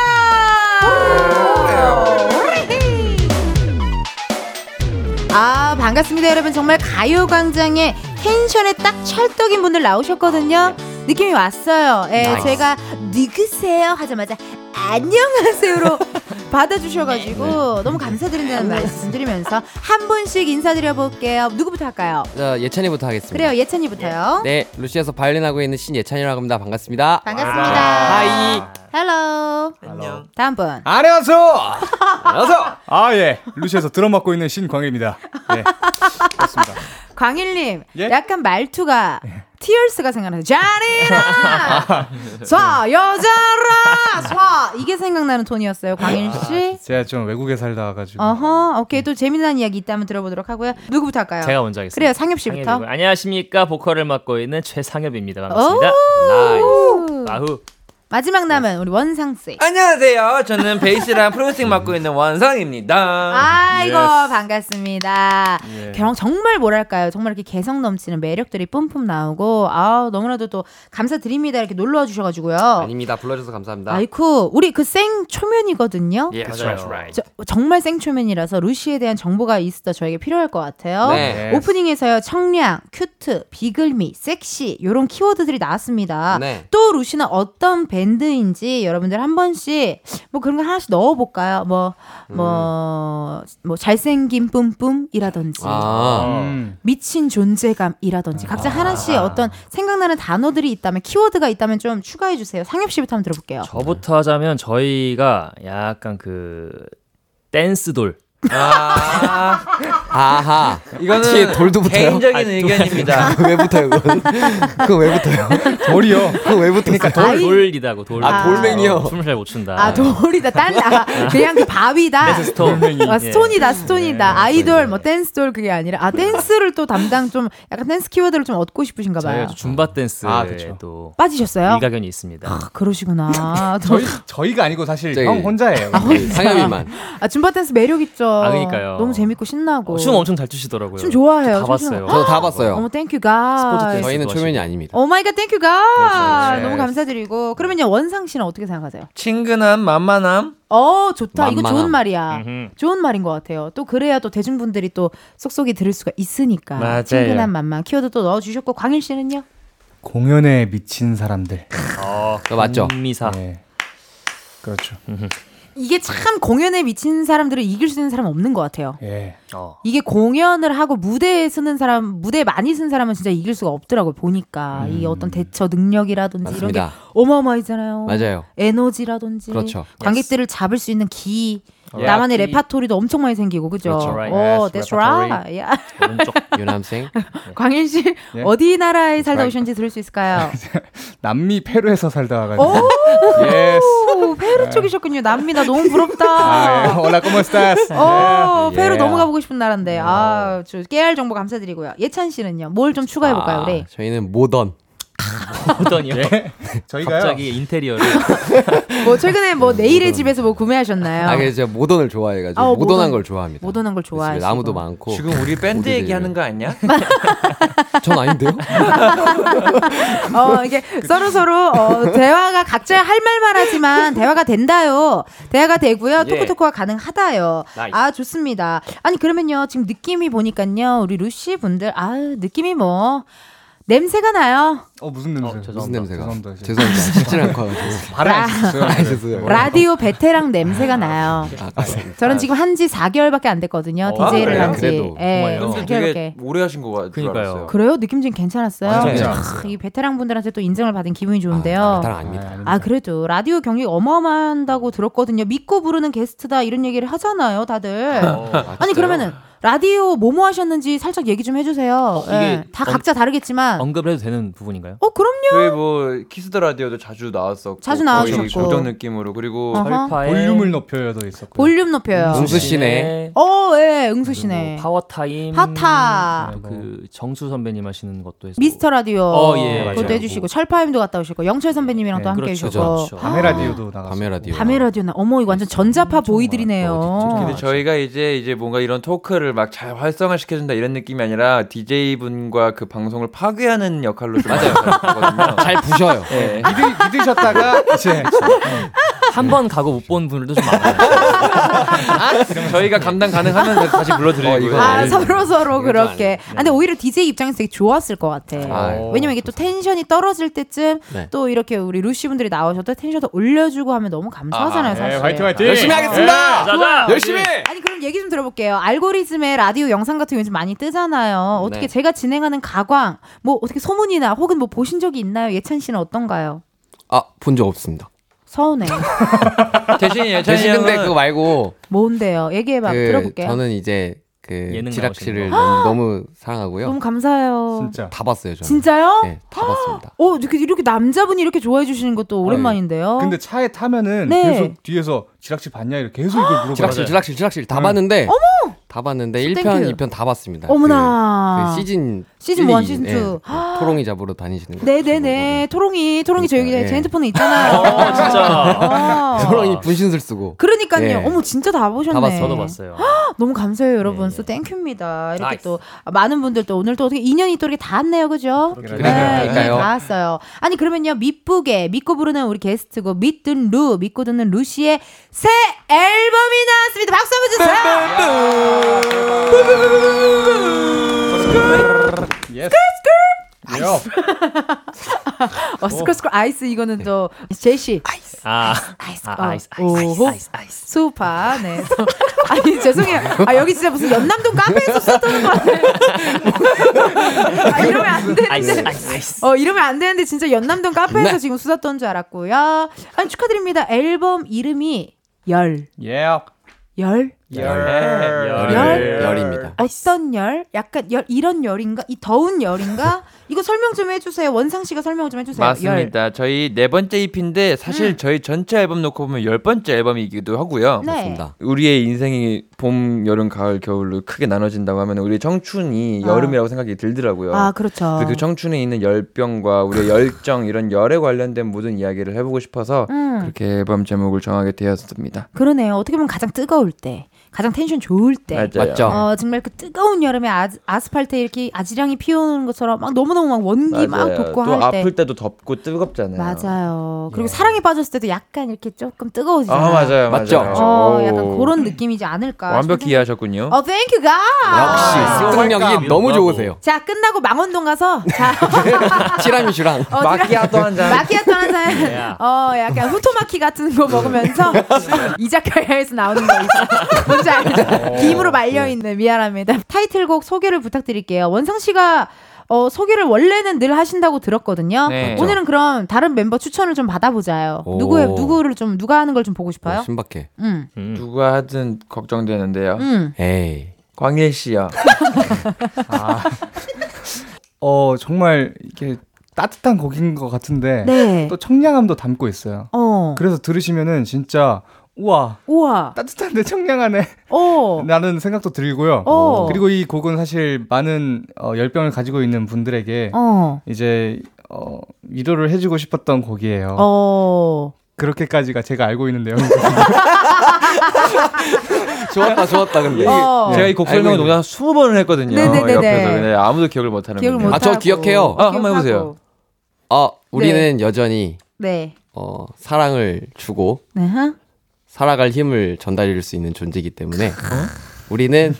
아 반갑습니다 여러분. 정말 가요광장에 텐션에 딱 찰떡인 분들 나오셨거든요 느낌이 왔어요 예, nice. 제가 누구세요 하자마자 안녕하세요로 받아주셔가지고 너무 감사드린다는 말씀 드리면서 한 분씩 인사드려 볼게요 누구부터 할까요? 자, 예찬이부터 하겠습니다. 그래요 예찬이부터요 네, 루시에서 바이올린 하고 있는 신예찬이라고 합니다. 반갑습니다. 반갑습니다 Hi. Hello 안녕. 다음 분 안녕하세요. 안녕하세요. 아 예, 루시에서 드럼 맡고 있는 신광일입니다. 예, 그렇습니다. 광일님 예? 약간 말투가 티얼스가 생각나요. 자리라, 쏴 여자라, 쏴 이게 생각나는 톤이었어요. 광일 씨. 제가 좀 외국에 살다 와가지고. 어허, 오케이 또 재미난 이야기 있다면 들어보도록 하고요. 누구부터 할까요? 제가 먼저 하겠습니다. 그래요, 상엽 씨부터. 상엽이고요. 안녕하십니까 보컬을 맡고 있는 최상엽입니다. 반갑습니다. 오, 아후. 마지막 남은 우리 원상 씨. 안녕하세요. 저는 베이스랑 프로듀싱 맡고 있는 원상입니다. 아이고 Yes. 반갑습니다. 예. 경 정말 뭐랄까요, 정말 이렇게 개성 넘치는 매력들이 뿜뿜 나오고 아 너무나도 또 감사드립니다 이렇게 놀러 와 주셔가지고요. 아닙니다. 불러줘서 감사합니다. 아이쿠 우리 그 생 초면이거든요. 예, 맞아요. right. 저, 정말 생 초면이라서 루시에 대한 정보가 있어 저에게 필요할 것 같아요. 네. 오프닝에서요 청량, cute, 비글미, 섹시 이런 키워드들이 나왔습니다. 네. 또 루시는 어떤 밴드인지 여러분들 한 번씩 뭐 그런 거 하나씩 넣어볼까요? 뭐뭐뭐 잘생긴 뿜뿜이라든지 아, 음. 미친 존재감이라든지 각자 하나씩 어떤 생각나는 단어들이 있다면 키워드가 있다면 좀 추가해 주세요. 상엽 씨부터 한번 들어볼게요. 저부터 하자면 저희가 약간 그 댄스돌. 아, 아하. 이거는 돌도 붙어요? 개인적인 아, 의견입니다. 왜 붙어요, 그건? 그거 왜 붙어요? 돌이요. 그거 왜 붙었어요? 아이. 돌이다고 돌. 아, 돌멩이요? 어, 춤을 잘 못 춘다. 아 돌이다 딴 아, 그냥 그 바위다. 댄스 stone. 아, 예. stone이다, stone이다. 아이돌, 뭐, 댄스 돌, 그게 아니라, 아, 댄스를 또 담당 좀, 약간 댄스 키워드를 좀 얻고 싶으신가 봐요. 줌바 댄스에 아. 또 빠지셨어요? 일가견이 있습니다. 아, 그러시구나. 저, 저희 저희가 아니고 사실 저기- 형 혼자예요. 상엽이만. 아, 줌바 댄스 매력있죠. 아, 그러니까요. 너무 재밌고 신나고. 어, 춤 엄청 잘 추시더라고요. 춤 좋아해요. 다춤 봤어요. 저도 다 봤어요. 어머, Thank you God. 스포츠 댄스. 저희는. 초면이 아닙니다. Oh my God, thank you God. 그렇죠. 너무 네. 감사드리고. 그러면요, 원상 씨는 어떻게 생각하세요? 친근함, 만만함. 어, 좋다. 이거 만만함. 좋은 말이야. 음흠. 좋은 말인 것 같아요. 또 그래야 또 대중분들이 또 쏙쏙이 들을 수가 있으니까. 맞아요. 친근한 만만 키워드 또 넣어주셨고 광일 씨는요? 공연에 미친 사람들. 어, 맞죠? 미사. 예. 그렇죠. 이게 참 공연에 미친 사람들을 이길 수 있는 사람 은 없는 것 같아요. 예. 어. 이게 공연을 하고 무대에 서는 사람, 무대에 많이 선 사람은 진짜 이길 수가 없더라고요. 보니까 이 어떤 대처 능력이라든지 이런 게 맞습니다. 어마어마하잖아요. 맞아요. 에너지라든지 그렇죠. 관객들을 잡을 수 있는 기, 예. 나만의 기. 레파토리도 엄청 많이 생기고 그죠? 그렇죠. Right. 오, Yes, that's right. 야. 오른쪽. 유남생. 광일 씨 예? 어디 나라에 살다 right. 오셨는지 들을 수 있을까요? 남미 페루에서 살다 와가지고. 오. 페루 쪽이셨군요. 남미 나 너무 부럽다. 아, 예. Hola, ¿cómo estás? 어, 예. 페루 너무 가보고 싶은 나라인데. 아, 저 깨알 정보 감사드리고요. 예찬 씨는요. 뭘 좀 추가해 볼까요, 아, 우리? 저희는 모던. 모던이요. 저희가요. 갑자기 인테리어를 뭐 최근에 뭐 내일의 집에서 뭐 구매하셨나요? 아, 그래서 제가 모던을 좋아해가지고 아, 모던한 모던. 걸 좋아합니다. 모던한 걸 좋아하시고. 나무도 많고. 지금 우리 밴드. 얘기하는 거 아니야? 전 아닌데요? 어, 이게 서로 서로 어, 대화가 각자 할 말만 하지만 대화가 된다요. 대화가 되고요. 예. 토크토크가 가능하다요. Nice. 아, 좋습니다. 아니 그러면요. 지금 느낌이 보니까요. 우리 루시 분들 아, 느낌이 뭐 냄새가 나요. 어 무슨 냄새? 죄송합니다. 무슨 냄새가? 죄송합니다. 죄송합니다. 씻질 않고 씻었어요. 아, 죄송해요. 라디오 베테랑 냄새가 나요. 아, 감사합니다. 저는 지금 한지 4개월밖에 안 됐거든요. 어, DJ를 그래요? 한 지. 그래도. 예, 정말요? 4개월밖에. 되게 오래 하신 거 같아요. 그러니까요. 그래요? 느낌 좀 괜찮았어요. 아, 크, 괜찮았어요. 이 베테랑 분들한테 또 인정을 받은 기분이 좋은데요. 아, 다른 아닙니다. 아 그래도 라디오 경력 어마어마한다고 들었거든요. 믿고 부르는 게스트다 이런 얘기를 하잖아요, 다들. 아, 아니? 그러면은 라디오 뭐뭐 하셨는지 살짝 얘기 좀 해주세요. 이게 예, 다 언- 각자 다르겠지만. 언급을 해도 되는 부분인가요? 어, 그럼요. 저희 뭐 키스더 라디오도 자주 나왔었고 자주 나와주셨고. 고정 느낌으로 그리고 어허. 볼륨을 높여요도 있었고. 볼륨 높여요. 응수 씨네. 어, 예, 응수 씨네. 파워 타임. 파타. 그 정수 선배님 하시는 것도 했고. 미스터 라디오. 어, 예, 그것도 맞아요. 해주시고, 철파엠도 갔다 오시고, 영철 선배님이랑 네, 또 함께 그렇죠, 해주시고. 그렇죠. 밤의 라디오도 나갔어. 밤의 라디오. 밤의 라디오나, 어머, 이거 완전 전자파 보이들이네요. 근데 저희가 이제 이제 뭔가 이런 토크를 막 잘 활성화 시켜준다 이런 느낌이 아니라 DJ 분과 그 방송을 파괴하는 역할로 좀 맞아요. 잘 부셔요. 네. 믿으, 믿으셨다가 이제 한 번 가고 못 본 분들도 좀 많아요. 저희가 감당 가능하면 다시 불러드리고요. 아, 네. 서로 서로 좀 그렇게. 아, 근데 오히려 DJ 입장에서 되게 좋았을 것 같아. 아, 왜냐면 이게 또 텐션이 떨어질 때쯤 네. 또 이렇게 우리 루시 분들이 나오셔도 텐션도 올려주고 하면 너무 감사하잖아요, 아, 사실. 네, 화이팅 화이팅. 열심히 하겠습니다. 자 자. 열심히. 아니 그럼 얘기 좀 들어볼게요. 알고리즘에 라디오 영상 같은 거 요즘 많이 뜨잖아요. 어떻게 네. 제가 진행하는 가광 뭐 어떻게 소문이나 혹은 뭐 보신 적이 있나요? 예찬 씨는 어떤가요? 아, 본 적 없습니다. 서운해. 대신 예찬이 대신 근데 그거 말고 뭔데요? 얘기해봐. 그 들어볼게요. 저는 이제 그 지락 씨를 거. 너무, 너무 사랑하고요. 너무 감사해요. 진짜. 다 봤어요, 저는. 진짜요? 네, 다 봤습니다. 어 이렇게 이렇게 남자분이 이렇게 좋아해 주시는 것도 오랜만인데요. 근데 차에 타면은 네. 계속 뒤에서 지락실 봤냐 이렇게 계속 이걸 물어봐요. 지락실, 지락실, 지락실 다 응. 봤는데 다 봤는데 Thank you. 1편, 2편 다 봤습니다. 어머나. 그, 그 시즌 시즌 일이, one, 시즌 예, two. 그 토롱이 잡으러 다니시는 거. 네 네 네. 토롱이 토롱이 저 여기 그러니까, 제 예. 핸드폰에 있잖아요. 어, 진짜. 어. 토롱이 분신술 쓰고. 그러니까요. 예. 어머 진짜 다 보셨네. 다 봤어요. 저도 봤어요. 너무 감사해요, 여러분. 네. 또 thank you입니다. 이렇게 nice. 또 많은 분들 또 오늘 또 어떻게 인연이 또 이렇게 닿았네요, 그죠? 네, 그러니까요. 인연이 닿았어요. 아니 그러면요, 믿부게 믿고 부르는 우리 게스트고 믿든 루 믿고 듣는 루시의 새 앨범이 나왔습니다. 박수 한번 주세요. 요. 어, 스컬스컬 아이스 이거는 또 제시 아, 아이스, 아, 어, 아이스, 아이스, 아이스, 오호. 아이스, 아이스. 수파 네. 또- 아니 죄송해요. 아 여기 진짜 무슨 연남동 카페에서 썼던 거 같아요. 아, 이러면 안 되는데. 아이스, 아이스, 아이스. 어 이러면 안 되는데 진짜 연남동 카페에서 네. 지금 수다 떤줄 알았고요. 아니 축하드립니다. 앨범 이름이 열. 예. 열? 열. 열이, 열? 열입니다. 어떤 열? 약간 열 이런 열인가? 이 더운 열인가? 이거 설명 좀 해주세요. 원상 씨가 설명 좀 해주세요. 열. 맞습니다. 저희 네 번째 EP인데 사실 음. 저희 전체 앨범 놓고 보면 열 번째 앨범이기도 하고요. 네. 맞습니다. 우리의 인생이 봄, 여름, 가을, 겨울로 크게 나눠진다고 하면 우리 청춘이 아. 여름이라고 생각이 들더라고요. 아 그렇죠. 그 청춘에 있는 열병과 우리의 열정 이런 열에 관련된 모든 이야기를 해보고 싶어서 음. 그렇게 앨범 제목을 정하게 되었습니다. 그러네요. 어떻게 보면 가장 뜨거울 때, 가장 텐션 좋을 때. 맞아요. 맞죠? 어, 정말 그 뜨거운 여름에 아, 아스팔트에 이렇게 아지랑이 피어오는 것처럼 막 너무너무 막 원기 막 맞아요. 돋고 또할 때. 아플 때도 덥고 뜨겁잖아요. 맞아요. 그리고 예. 사랑에 빠졌을 때도 약간 이렇게 조금 뜨거워지잖아요. 아 맞아요, 맞죠? 맞아요. 어, 약간 오. 그런 느낌이지 않을까. 완벽히 이해하셨군요. 어, Thank you 가. 역시 습득력이 너무 좋으세요. 자, 끝나고 망원동 가서 자, 티라미슈랑 어, 마키아토 한 잔. 마키아토 한 잔, 어, 약간 후토마키 같은 거 먹으면서 이자카야에서 나오는 거 있어. 뭔지 알죠? 김으로 말려있는, 미안합니다. 타이틀곡 소개를 부탁드릴게요. 원상 씨가 어, 소개를 원래는 늘 하신다고 들었거든요. 네. 오늘은 그럼 다른 멤버 추천을 좀 받아보자요. 오. 누구의, 누구를 좀, 누가 하는 걸 좀 보고 싶어요? 어, 신박해. 음, 음. 누가 하든 걱정되는데요. 음. 에이. 광일 씨요. 어 정말 이게 따뜻한 곡인 것 같은데 네. 또 청량함도 담고 있어요. 어. 그래서 들으시면은 진짜 우와 우와. 따뜻한데 청량하네 어. 라는 생각도 들고요. 어. 그리고 이 곡은 사실 많은 어, 열병을 가지고 있는 분들에게 어. 이제 어, 위로를 해주고 싶었던 곡이에요. 어. 그렇게까지가 제가 알고 있는 내용. 좋았다, 좋았다, 근데. 어. 제가 이 곡 설명을 농담 20번을 했거든요. 네네네네. 옆에서 근데 아무도 기억을 못하는 기억을. 못 아, 저. 기억해요. 아, 한번 해보세요. 어, 우리는 여전히 네. 어, 사랑을 주고 네. 하? 살아갈 힘을 전달해 줄 수 있는 존재이기 때문에 우리는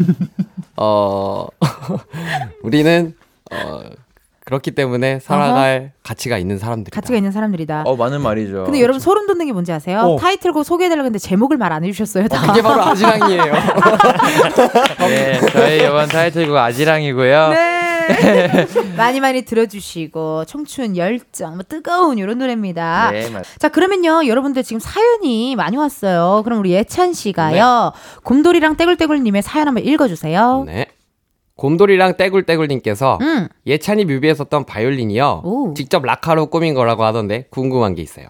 어 우리는 어 그렇기 때문에 살아갈 가치가 있는 사람들이다. 가치가 있는 사람들이다. 어, 많은 말이죠. 근데 여러분 소름 돋는 게 뭔지 아세요? 어. 타이틀곡 소개해달라고 했는데 제목을 말 안 해주셨어요. 다. 그게 바로 아지랑이에요. 네, 저희 이번 타이틀곡 아지랑이고요. 네. 많이 많이 들어주시고 청춘 열정 뭐 뜨거운 이런 노래입니다. 네, 맞. 자 그러면요 여러분들 지금 사연이 많이 왔어요. 그럼 우리 예찬 씨가요 곰돌이랑 떼굴떼굴님의 사연 한번 읽어주세요. 네. 곰돌이랑 떼굴떼굴님께서 음. 예찬이 뮤비에 썼던 바이올린이요. 오. 직접 락카로 꾸민 거라고 하던데 궁금한 게 있어요.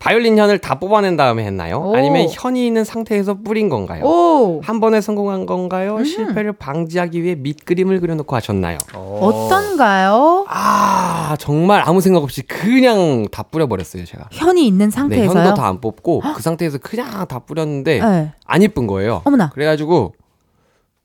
바이올린 현을 다 뽑아낸 다음에 했나요? 오. 아니면 현이 있는 상태에서 뿌린 건가요? 오 한 번에 성공한 건가요? 음. 실패를 방지하기 위해 밑그림을 그려놓고 하셨나요? 어떤가요? 아 정말 아무 생각 없이 그냥 다 뿌려버렸어요 제가. 현이 있는 네, 상태에서요? 현도 다 안 뽑고 그 상태에서 그냥 다 뿌렸는데 네. 안 예쁜 거예요. 어머나. 그래가지고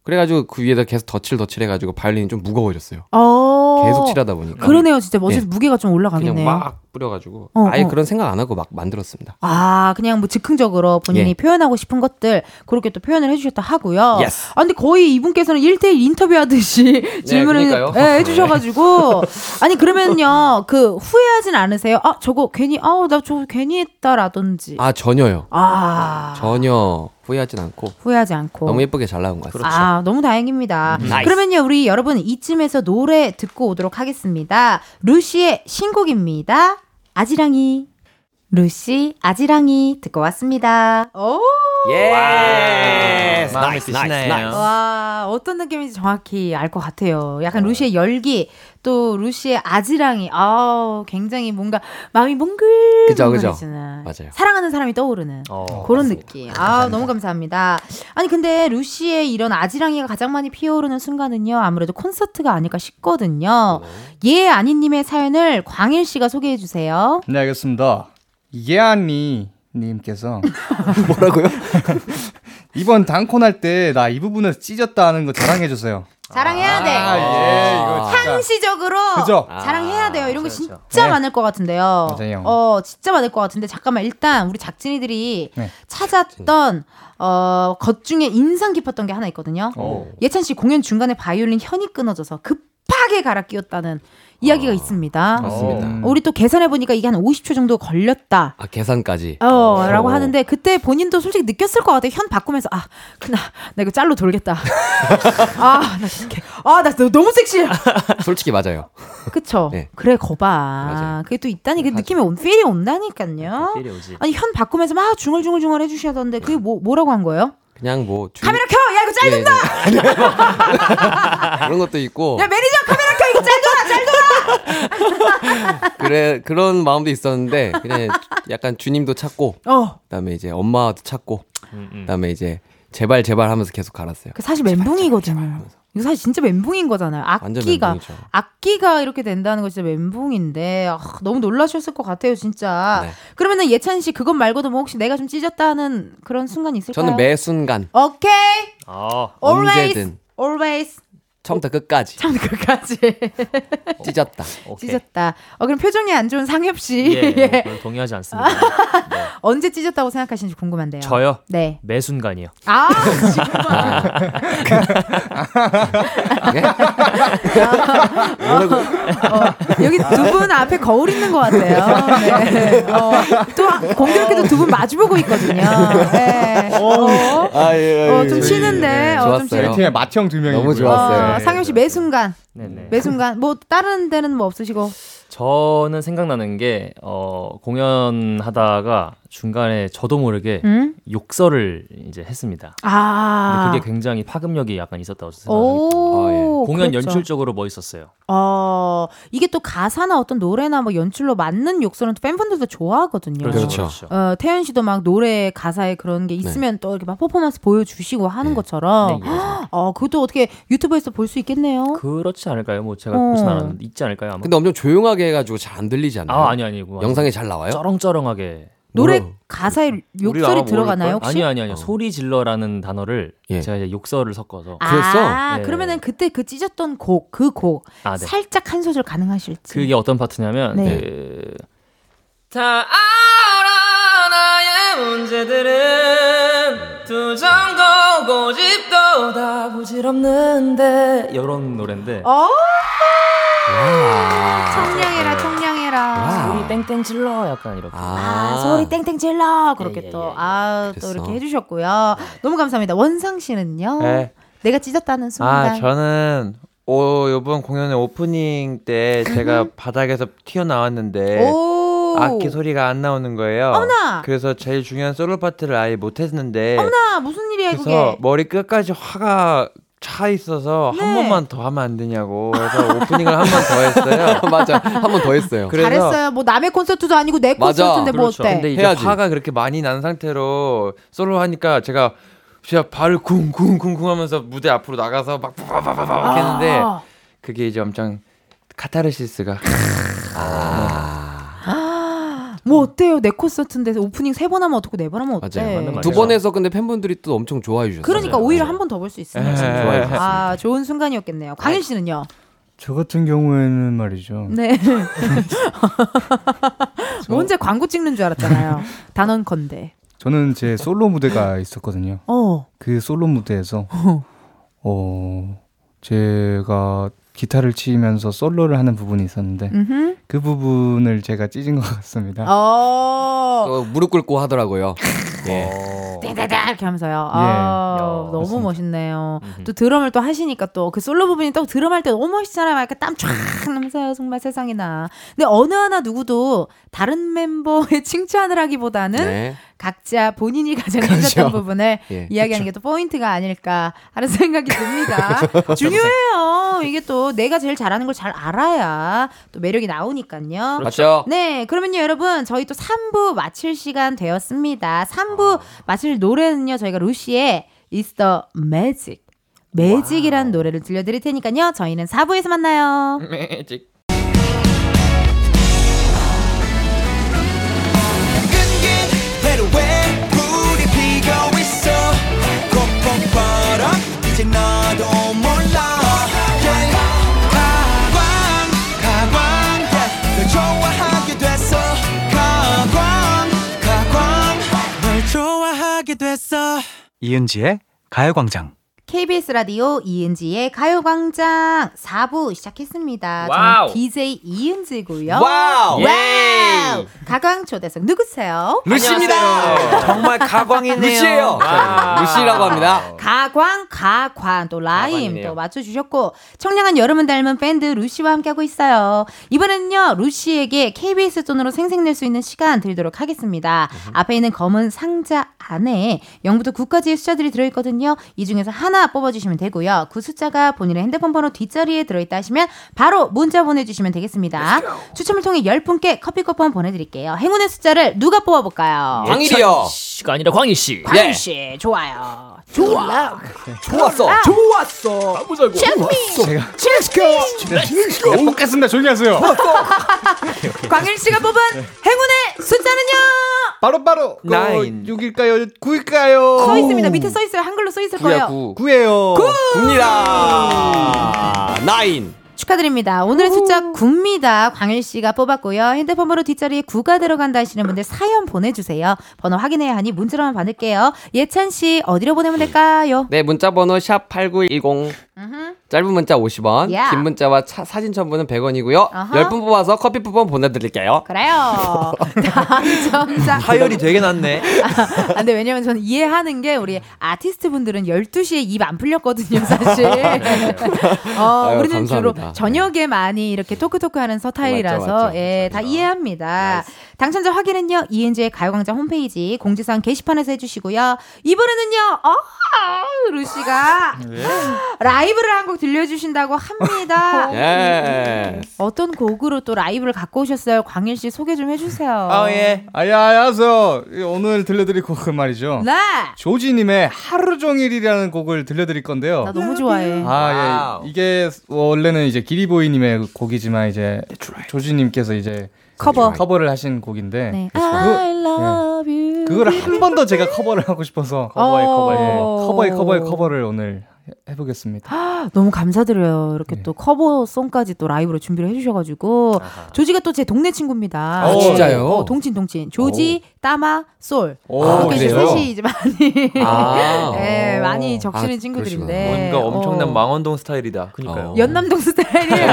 그래가지고 그 위에다 계속 덧칠 덧칠 해가지고 바이올린이 좀 무거워졌어요. 어. 계속 칠하다 보니까 그러네요, 진짜 멋에서 네. 무게가 좀 올라가겠네. 그냥 막 뿌려가지고 어, 아예 어. 그런 생각 안 하고 막 만들었습니다. 아, 그냥 뭐 즉흥적으로 본인이 예. 표현하고 싶은 것들 그렇게 또 표현을 해주셨다 하고요. Yes. 아, 근데 거의 이분께서는 1대1 인터뷰하듯이 질문을 그러니까요. 예, 해주셔가지고. 아니, 그러면요, 그 후회하진 않으세요? 아, 저거 괜히, 아우, 나 저거 괜히 했다라든지. 아 전혀요. 아, 전혀 후회하진 않고 후회하지 않고. 너무 예쁘게 잘 나온 것 같습니다. 아, 너무 다행입니다. 음. 그러면요, 우리 여러분 이쯤에서 노래 듣고 오도록 하겠습니다. 루시의 신곡입니다. 아지랑이. 루시, 아지랑이 듣고 왔습니다. 오! 예. 마음에 드시나요? 와, 어떤 느낌인지 정확히 알 것 같아요. 약간 루시의 열기, 또 루시의 아지랑이, 아우, 굉장히 뭔가 마음이 몽글, 그죠, 그죠. 맞아요. 사랑하는 사람이 떠오르는. 어. 그런 느낌. 아, 너무 감사합니다. 아니, 근데 루시의 이런 아지랑이가 가장 많이 피어오르는 순간은요, 아무래도 콘서트가 아닐까 싶거든요. 예, 아니님의 사연을 광일 씨가 소개해 주세요. 네, 알겠습니다. 예안이 님께서 뭐라고요? 이번 단콘 할 때 나 이 부분에서 찢었다 하는 거 자랑해 주세요. 자랑해야 돼. 아, 예, 이거 진짜. 상시적으로 그죠? 자랑해야 돼요. 이런 거 그렇죠, 그렇죠. 진짜 네. 많을 것 같은데요. 맞아요. 어, 진짜 많을 것 같은데 잠깐만 일단 우리 작진이들이 네. 찾았던 어, 것 중에 인상 깊었던 게 하나 있거든요. 오. 예찬 씨 공연 중간에 바이올린 현이 끊어져서 급하게 갈아 끼웠다는 이야기가 있습니다. 맞습니다. 음. 우리 또 계산해 보니까 이게 한 50초 정도 걸렸다. 아 계산까지. 어, 라고 오. 하는데 그때 본인도 솔직히 느꼈을 것 같아요. 현 바꾸면서 아, 그나 나 이거 짤로 돌겠다. 아, 나 이렇게 아, 나 너무 섹시해. 솔직히 맞아요. 그쵸? 네. 그래 거봐. 맞아요. 그게 또 있다니 그 느낌이 온 필이 온다니까요. 필이 오지. 아니 현 바꾸면서 막 중얼중얼중얼 해주셔야던데 그게 뭐 뭐라고 한 거예요? 그냥 뭐 주... 카메라 켜! 야 이거 짤 예, 된다! 네. 그런 것도 있고 야 매니저 켜! 돌아! 그래 그런 마음도 있었는데 그냥 약간 주님도 찾고 어. 그다음에 이제 엄마도 찾고 음, 음. 그다음에 이제 제발 제발 하면서 계속 갈았어요. 그 사실 멘붕이거든요. 이거 사실 진짜 멘붕인 거잖아요. 악기가. 악기가 이렇게 된다는 거 진짜 멘붕인데 아, 너무 놀라셨을 것 같아요 진짜. 네. 그러면은 예찬 씨 그것 말고도 뭐 혹시 내가 좀 찢었다는 그런 순간 있을까요? 저는 매 순간 오케이 아, always 언제든 always 처음부터 끝까지 참 끝까지 찢었다. 오케이. 찢었다. 어 그럼 표정이 안 좋은 상엽 씨 예, 예. 뭐 그건 동의하지 않습니다. 네. 언제 찢었다고 생각하시는지 궁금한데요. 저요? 네. 매 순간이요. 아. 예? 뭐라고? 어, 여기 두 분 앞에 거울 있는 것 같아요. 네. 어, 또 공교롭게도 두 분 마주보고 있거든요. 네. 어, 아, 예, 어, 좀 치는데. 어, 좀 좋았어요. 팀의 맏형 두 명이 너무 좋았어요. 어, 상엽 씨매 순간. 네네. 매 순간. 뭐 다른 데는 뭐 없으시고 저는 생각나는 게 어, 공연하다가 중간에 저도 모르게 음? 욕설을 이제 했습니다. 아. 근데 그게 굉장히 파급력이 약간 있었다고 생각합니다. 오, 아, 예. 공연 그렇죠. 연출적으로 멋있었어요. 어, 이게 또 가사나 어떤 노래나 뭐 연출로 맞는 욕설은 또 팬분들도 좋아하거든요. 그렇죠. 어, 태연 씨도 막 노래 가사에 그런 게 있으면 또 이렇게 막 퍼포먼스 보여주시고 하는 것처럼. 네. 어, 그것도 어떻게 유튜브에서 볼 수 있겠네요. 그렇지 않을까요? 뭐 제가 어. 보진 않았는데 있지 않을까요? 아마. 근데 엄청 조용하게 해가지고 잘 안 들리지 않나요? 아 아니 아니고 영상에 잘 나와요? 쩌렁쩌렁하게. 노래 뭐라고? 가사에 욕설이 들어가나요? 혹시? 아니 아니 아니요. 소리 질러라는 단어를 예. 제가 이제 욕설을 섞어서 그랬어? 아, 네. 그러면은 그때 그 찢었던 곡, 그곡 아, 네. 살짝 한 소절 가능하실지. 그게 어떤 파트냐면 네. 그... 다 알아 나의 문제들은 두 정도 고집도 다 부질없는데 이런 노래인데 어? 와. 청량해라, 청량해라. 와. 소리 땡땡 질러 약간 이렇게 아, 소리 땡땡 질러 그렇게 예, 예, 또 예, 예. 아, 또 그랬어. 이렇게 해주셨고요. 너무 감사합니다. 원상 씨는요. 네. 내가 찢었다는 순간. 아 저는 어, 이번 공연의 오프닝 때 제가 바닥에서 튀어나왔는데 오. 악기 소리가 안 나오는 거예요. 어머나! 그래서 제일 중요한 솔로 파트를 아예 못 했는데 어머나 무슨 일이야 그래서 그게? 머리 끝까지 화가 차 있어서 네. 한 번만 더 하면 안 되냐고 그래서 오프닝을 한 번 더 했어요. 맞아. 한 번 더 했어요. 잘했어요. 뭐 남의 콘서트도 아니고 내 맞아. 콘서트인데 뭐 그렇죠. 어때? 근데 이제 해야지. 화가 그렇게 많이 난 상태로 솔로 하니까 제가 진짜 발을 쿵쿵쿵쿵 하면서 무대 앞으로 나가서 막 빠바바바바 했는데 아. 그게 이제 엄청 카타르시스가 뭐 어때요? 내 콘서트인데 오프닝 세 번 하면 어떻고 네 번 하면 어때? 맞아요. 맞는 두. 번에서 근데 팬분들이 또 엄청 좋아해 주셨어요. 그러니까 오히려 한 번 더 볼 수 있으니까. 에, 좋아해 주셨어요. 아 좋은 순간이었겠네요. 광일 씨는요? 저 같은 경우에는 말이죠. 네. 뭐 혼자 광고 찍는 줄 알았잖아요. 단언컨대. 저는 제 솔로 무대가 있었거든요. 어. 그 솔로 무대에서 어 제가 기타를 치면서 솔로를 하는 부분이 있었는데 음흠. 그 부분을 제가 찢은 것 같습니다. 어. 또 무릎 꿇고 하더라고요. 예. 떼떼떼 이렇게 하면서요. 아, 야, 너무 맞습니다. 멋있네요. 또 드럼을 또 하시니까 또 그 솔로 부분이 또 드럼 할 때 너무 멋있잖아요. 막 이렇게 땀쫙 나면서요. 정말 세상에나. 근데 어느 하나 누구도 다른 멤버의 칭찬을 하기보다는 네. 각자 본인이 가장 그렇죠. 힘들었던 부분을 예. 이야기하는 게 또 포인트가 아닐까 하는 생각이 듭니다. 중요해요. 이게 또 내가 제일 잘하는 걸 잘 알아야 또 매력이 나오니까요. 맞죠? 네, 그러면요, 여러분, 저희 또 3부 마칠 시간 되었습니다. 3부 마칠 노래는요, 저희가 루시의 It's the Magic. 매직이라는 노래를 들려드릴 테니까요, 저희는 4부에서 만나요. 매직. 이은지의 가요광장. KBS 라디오 이은지의 가요광장 4부 시작했습니다. Wow. 저는 DJ 이은지고요. Wow! Wow! 가광 초대석 누구세요? 루시입니다. 정말 가광이네요. 루시예요. 와. 루시라고 합니다. 가광, 가관, 또 라임. 또 맞춰주셨고 청량한 여름을 닮은 밴드 루시와 함께하고 있어요. 이번에는요 루시에게 KBS 돈으로 생색낼 수 있는 시간 드리도록 하겠습니다. 앞에 있는 검은 상자 안에 0부터 9까지의 숫자들이 들어있거든요. 이 중에서 하나 뽑아주시면 되고요. 그 숫자가 본인의 핸드폰 번호 뒷자리에 들어있다 하시면 바로 문자 보내주시면 되겠습니다. 추첨을 통해 10분께 커피 쿠폰 보내드릴게요. 행운의 숫자를 누가 뽑아볼까요? 광일이요. 씨가 아니라 광희 씨. 광희 씨 좋아요. 좋아. 좋았어. 좋았어. 네, 뽑겠습니다. 조용히 하세요. 광일 씨가 뽑은 행운의 숫자는요. 바로 바로 나인. 6일까요? 9일까요? 써 있습니다. 밑에 써 있어요. 한글로 써 있을 거예요. 구. 9예요. 굽니다. 나인. 축하드립니다. 오늘의 숫자 9입니다. 광일 씨가 뽑았고요. 핸드폰 번호 뒷자리에 9가 들어간다 하시는 분들 사연 보내주세요. 번호 확인해야 하니 문자로만 받을게요. 예찬 씨 어디로 보내면 될까요? 네, 문자 번호 샵 8910. 짧은 문자 50원, 야. 긴 문자와 차- 사진 첨부는 100원이고요. 아하. 10분 뽑아서 커피 쿠폰 보내드릴게요. 그래요. 당첨자. 하열이 되게 낮네. 아, 근데 왜냐면 저는 이해하는 게 우리 아티스트 분들은 12시에 입 안 풀렸거든요, 사실. 어, 아유, 우리는 주로 감사합니다. 저녁에 많이 이렇게 토크토크 하는 서타일이라서 맞죠, 맞죠. 예, 다 이해합니다. 당첨자 확인은요, 이은지의 가요광장 홈페이지 공지사항 게시판에서 해주시고요. 이번에는요, 어, 루시가 라이브를 한 곡 들려주신다고 합니다. 예. 어떤 곡으로 또 라이브를 갖고 오셨어요? 광일 씨 소개 좀 해주세요. 아 예. 아야, 안녕하세요. 오늘 들려드릴 곡은 말이죠. 네. 조지님의 하루 종일이라는 곡을 들려드릴 건데요. 나 너무 좋아해. 아, 예. 이게 원래는 이제 기리보이님의 곡이지만 이제 조지님께서 이제 커버. 커버를 하신 곡인데 네. 그거- I love you. 그걸 한 번 더 제가 커버를 하고 싶어서 커버의, 커버의. 예, 커버의 커버의 커버를 오늘 해- 해보겠습니다. 너무 감사드려요. 이렇게 또 커버송까지 또 라이브로 준비를 해주셔가지고 조지가 또 제 동네 친구입니다. 아, 진짜요? 어, 동친 동친. 조지, 따마, 솔. 오, 이렇게 이제 그래요? 셋이 이제 많이 아. 네, 많이 적시는 아, 친구들인데 뭔가 엄청난 어. 망원동 스타일이다. 그니까요. 연남동 스타일이에요.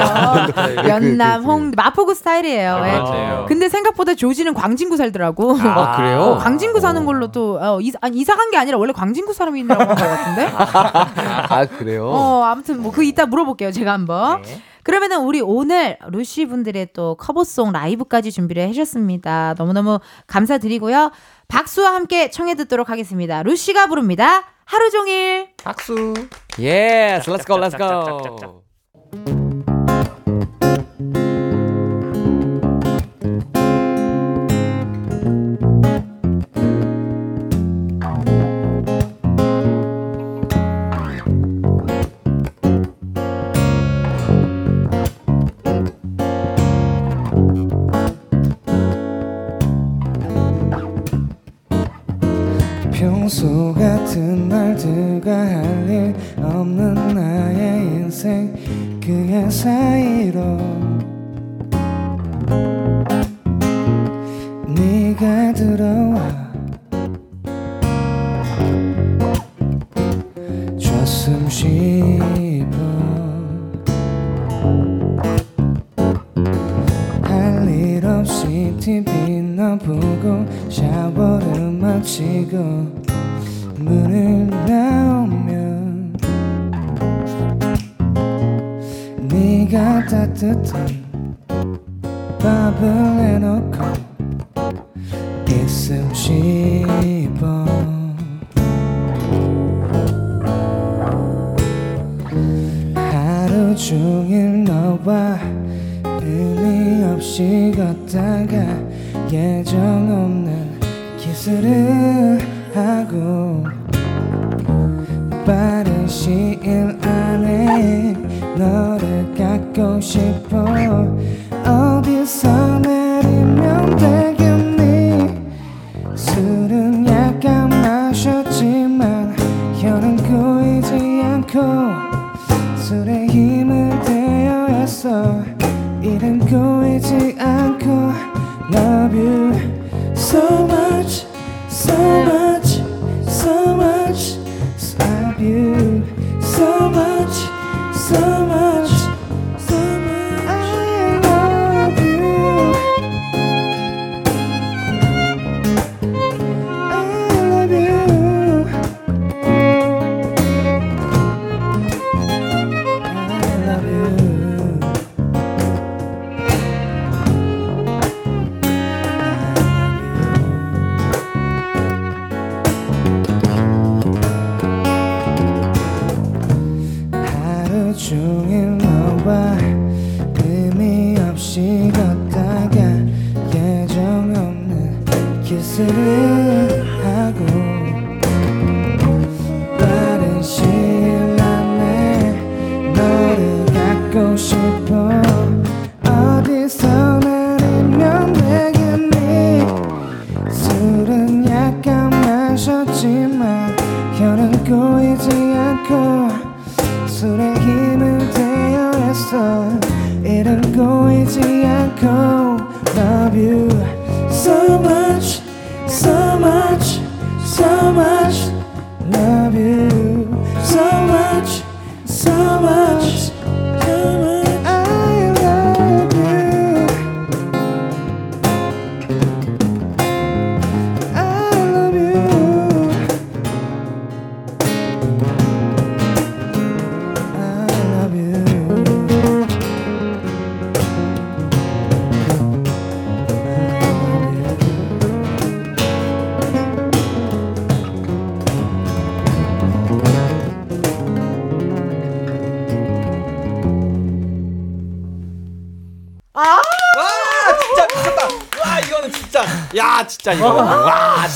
연남, 홍, 마포구 스타일이에요. 아, 예. 맞아요. 근데 생각보다 조지는 광진구 살더라고. 아, 그래요? 어, 광진구 사는 걸로 또 어, 이사, 아니, 이사 간 게 아니라 원래 광진구 사람이라고 한 것 같은데. 아, 그래요? 어, 아무튼 뭐 그 이따 물어볼게요. 제가 한번. 네. 그러면은 우리 오늘 루시 분들의 또 커버송 라이브까지 준비를 해주셨습니다. 너무너무 감사드리고요. 박수와 함께 청해 듣도록 하겠습니다. 루시가 부릅니다. 하루 종일. 박수. Yes, let's go, let's go. 같은 말들과 할 일 없는 나의 인생 그의 사이로. 네가 들어와. 줬음 싶어 할 일 없이 TV나 보고 샤워를 마치고 문을 나오면 네가 따뜻한 밥을 해놓고 있음 싶어. 하루 종일 너와 의미 없이 걷다가 예정 없는 키스를 하고 갖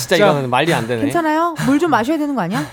진짜 이거는 말이 안 되네. 괜찮아요? 물 좀 마셔야 되는 거 아니야?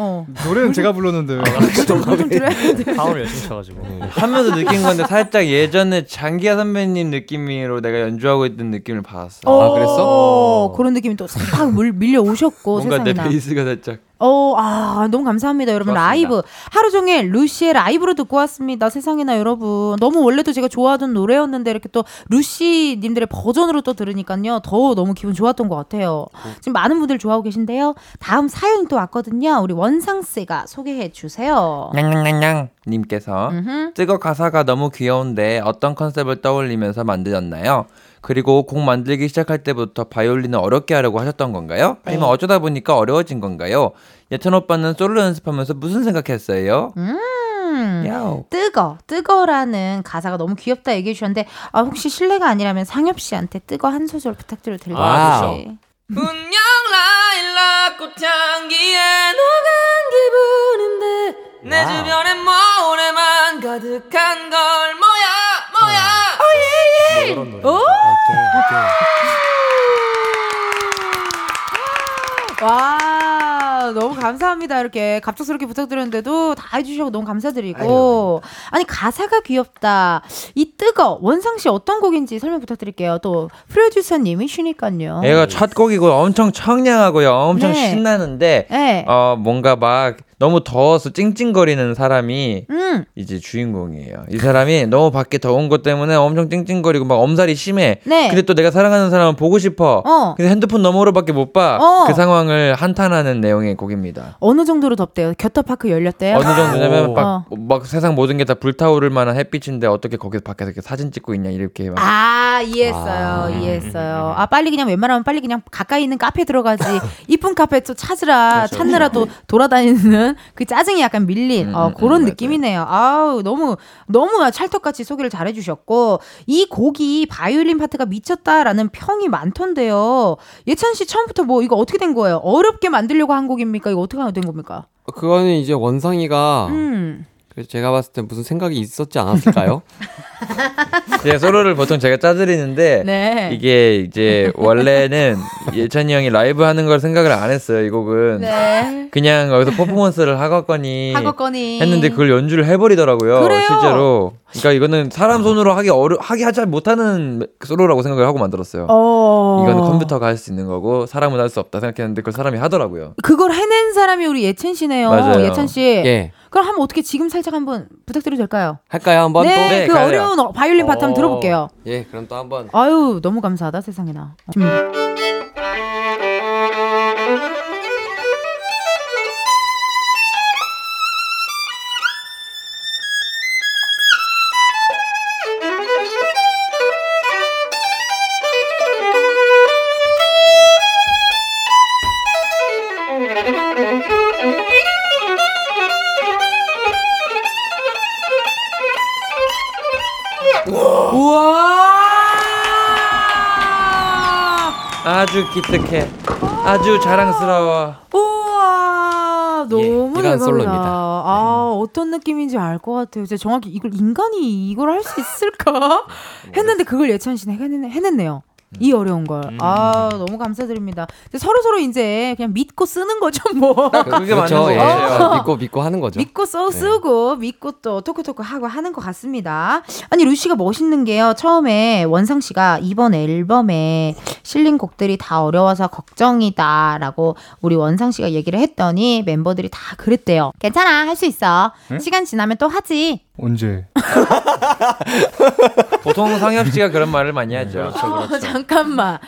어. 노래는 제가 불렀는데. 좀 들어야 돼. 파워를 열심히 쳐가지고. 하면서 느낀 건데 살짝 예전에 장기하 선배님 느낌으로 내가 연주하고 있던 느낌을 받았어. 어, 그런 느낌이 또 싹 밀려 오셨고 뭔가 내 세상에나. 베이스가 살짝 어, 아, 너무 감사합니다, 여러분. 좋았습니다. 라이브. 하루 종일 루시의 라이브로 듣고 왔습니다. 세상에나, 여러분. 너무 원래도 제가 좋아하던 노래였는데, 이렇게 또 루시님들의 버전으로 또 들으니까요. 더 너무 기분 좋았던 것 같아요. 지금 많은 분들 좋아하고 계신데요. 다음 사연이 또 왔거든요. 우리 원상씨가 소개해 주세요. 냥냥냥냥 님께서 음흠. 뜨거 가사가 너무 귀여운데 어떤 컨셉을 떠올리면서 만드셨나요? 그리고 곡 만들기 시작할 때부터 바이올린을 어렵게 하려고 하셨던 건가요? 아니면 네. 어쩌다 보니까 어려워진 건가요? 예찬 오빠는 솔로 연습하면서 무슨 생각했어요? 음, 음. 야오. 뜨거, 뜨거라는 가사가 너무 귀엽다 얘기해 주셨는데 아, 혹시 실례가 아니라면 상엽 씨한테 뜨거 한 소절 부탁드려도 될까요? 분명 라일락 꽃향기에 녹은 기분인데 내 wow. 주변에 모래만 가득한 걸 뭐야 뭐야 어. 뭐 이런 노래. 오! 와 너무 감사합니다 이렇게 갑작스럽게 부탁드렸는데도 다 해주셔서 너무 감사드리고 아니 가사가 귀엽다 이 뜨거 원상 씨 어떤 곡인지 설명 부탁드릴게요 또 프로듀서님이 쉬니까요 얘가 첫 곡이고 엄청 청량하고요. 엄청 네. 신나는데 네. 어 뭔가 막 너무 더워서 찡찡거리는 사람이 음 이제 주인공이에요. 이 사람이 너무 밖에 더운 것 때문에 엄청 찡찡거리고 막 엄살이 심해. 네. 근데 또 내가 사랑하는 사람은 보고 싶어. 어. 근데 핸드폰 너머로밖에 못 봐. 어. 그 상황을 한탄하는 내용의 곡입니다. 어느 정도로 덥대요 겨터파크 열렸대요 어느 정도냐면 막, 어. 막 세상 모든 게 다 불타오를 만한 햇빛인데 어떻게 거기서 밖에서 이렇게 사진 찍고 있냐 이렇게 막 아 이해했어요 이해했어요 아 빨리 그냥 웬만하면 빨리 그냥 가까이 있는 카페 들어가지 이쁜 카페 또 찾으라 찾느라 또 돌아다니는 그 짜증이 약간 밀린 음, 어, 음, 그런 음, 느낌이네요. 아우 너무 너무 찰떡같이 소개를 잘해주셨고 이 곡이 바이올린 파트가 미쳤다라는 평이 많던데요. 예찬 씨 처음부터 뭐 이거 어떻게 된 거예요? 어렵게 만들려고 한 곡입니까? 이거 어떻게 된 겁니까? 그거는 이제 원상이가 음 그래서 제가 봤을 때 무슨 생각이 있었지 않았을까요? 제 소로를 보통 제가 짜드리는데 네. 이게 이제 원래는 예찬이 형이 라이브 하는 걸 생각을 안 했어요 이 곡은 네. 그냥 여기서 퍼포먼스를 하겠거니 하겠거니. 했는데 그걸 연주를 해버리더라고요 그래요? 실제로 그러니까 이거는 사람 손으로 하기 어려 하기 하지 못하는 소로라고 생각을 하고 만들었어요 어. 이거는 컴퓨터가 할 수 있는 거고 사람은 할 수 없다 생각했는데 그걸 사람이 하더라고요 그걸 해낸 사람이 우리 예찬 씨네요. 맞아요. 예찬 씨. 예. 그럼 한번 어떻게 지금 살짝 한번 부탁드려도 될까요? 할까요 한번 네, 또? 네, 그 가요. 어려운 어- 바이올린 파트 한번 어. 들어볼게요. 예, 그럼 또 한번. 아유, 너무 감사하다 세상에나. 좀 아주 기특해 아주 자랑스러워 우와 너무 예, 이런 대박이다. 솔로입니다. 아 어떤 느낌인지 알 것 같아요. 제가 정확히 이걸 인간이 이걸 할 수 있을까 했는데 그걸 예찬 씨는 해냈, 해냈네요. 이 어려운 걸. 아 너무 감사드립니다. 서로 서로 이제 그냥 믿고 쓰는 거죠 뭐. 그게 맞는 그렇죠. 거 예. 같아요 믿고 믿고 하는 거죠. 믿고 써 네. 쓰고 믿고 또 토크 토크 하고 하는 것 같습니다. 아니 루시가 멋있는 게요. 처음에 원상 씨가 이번 앨범에 실린 곡들이 다 어려워서 걱정이다라고 우리 원상 씨가 얘기를 했더니 멤버들이 다 그랬대요. 괜찮아 할 수 있어. 시간 지나면 또 하지. 언제? 보통 상엽 씨가 그런 말을 많이 하죠 어, 잠깐만.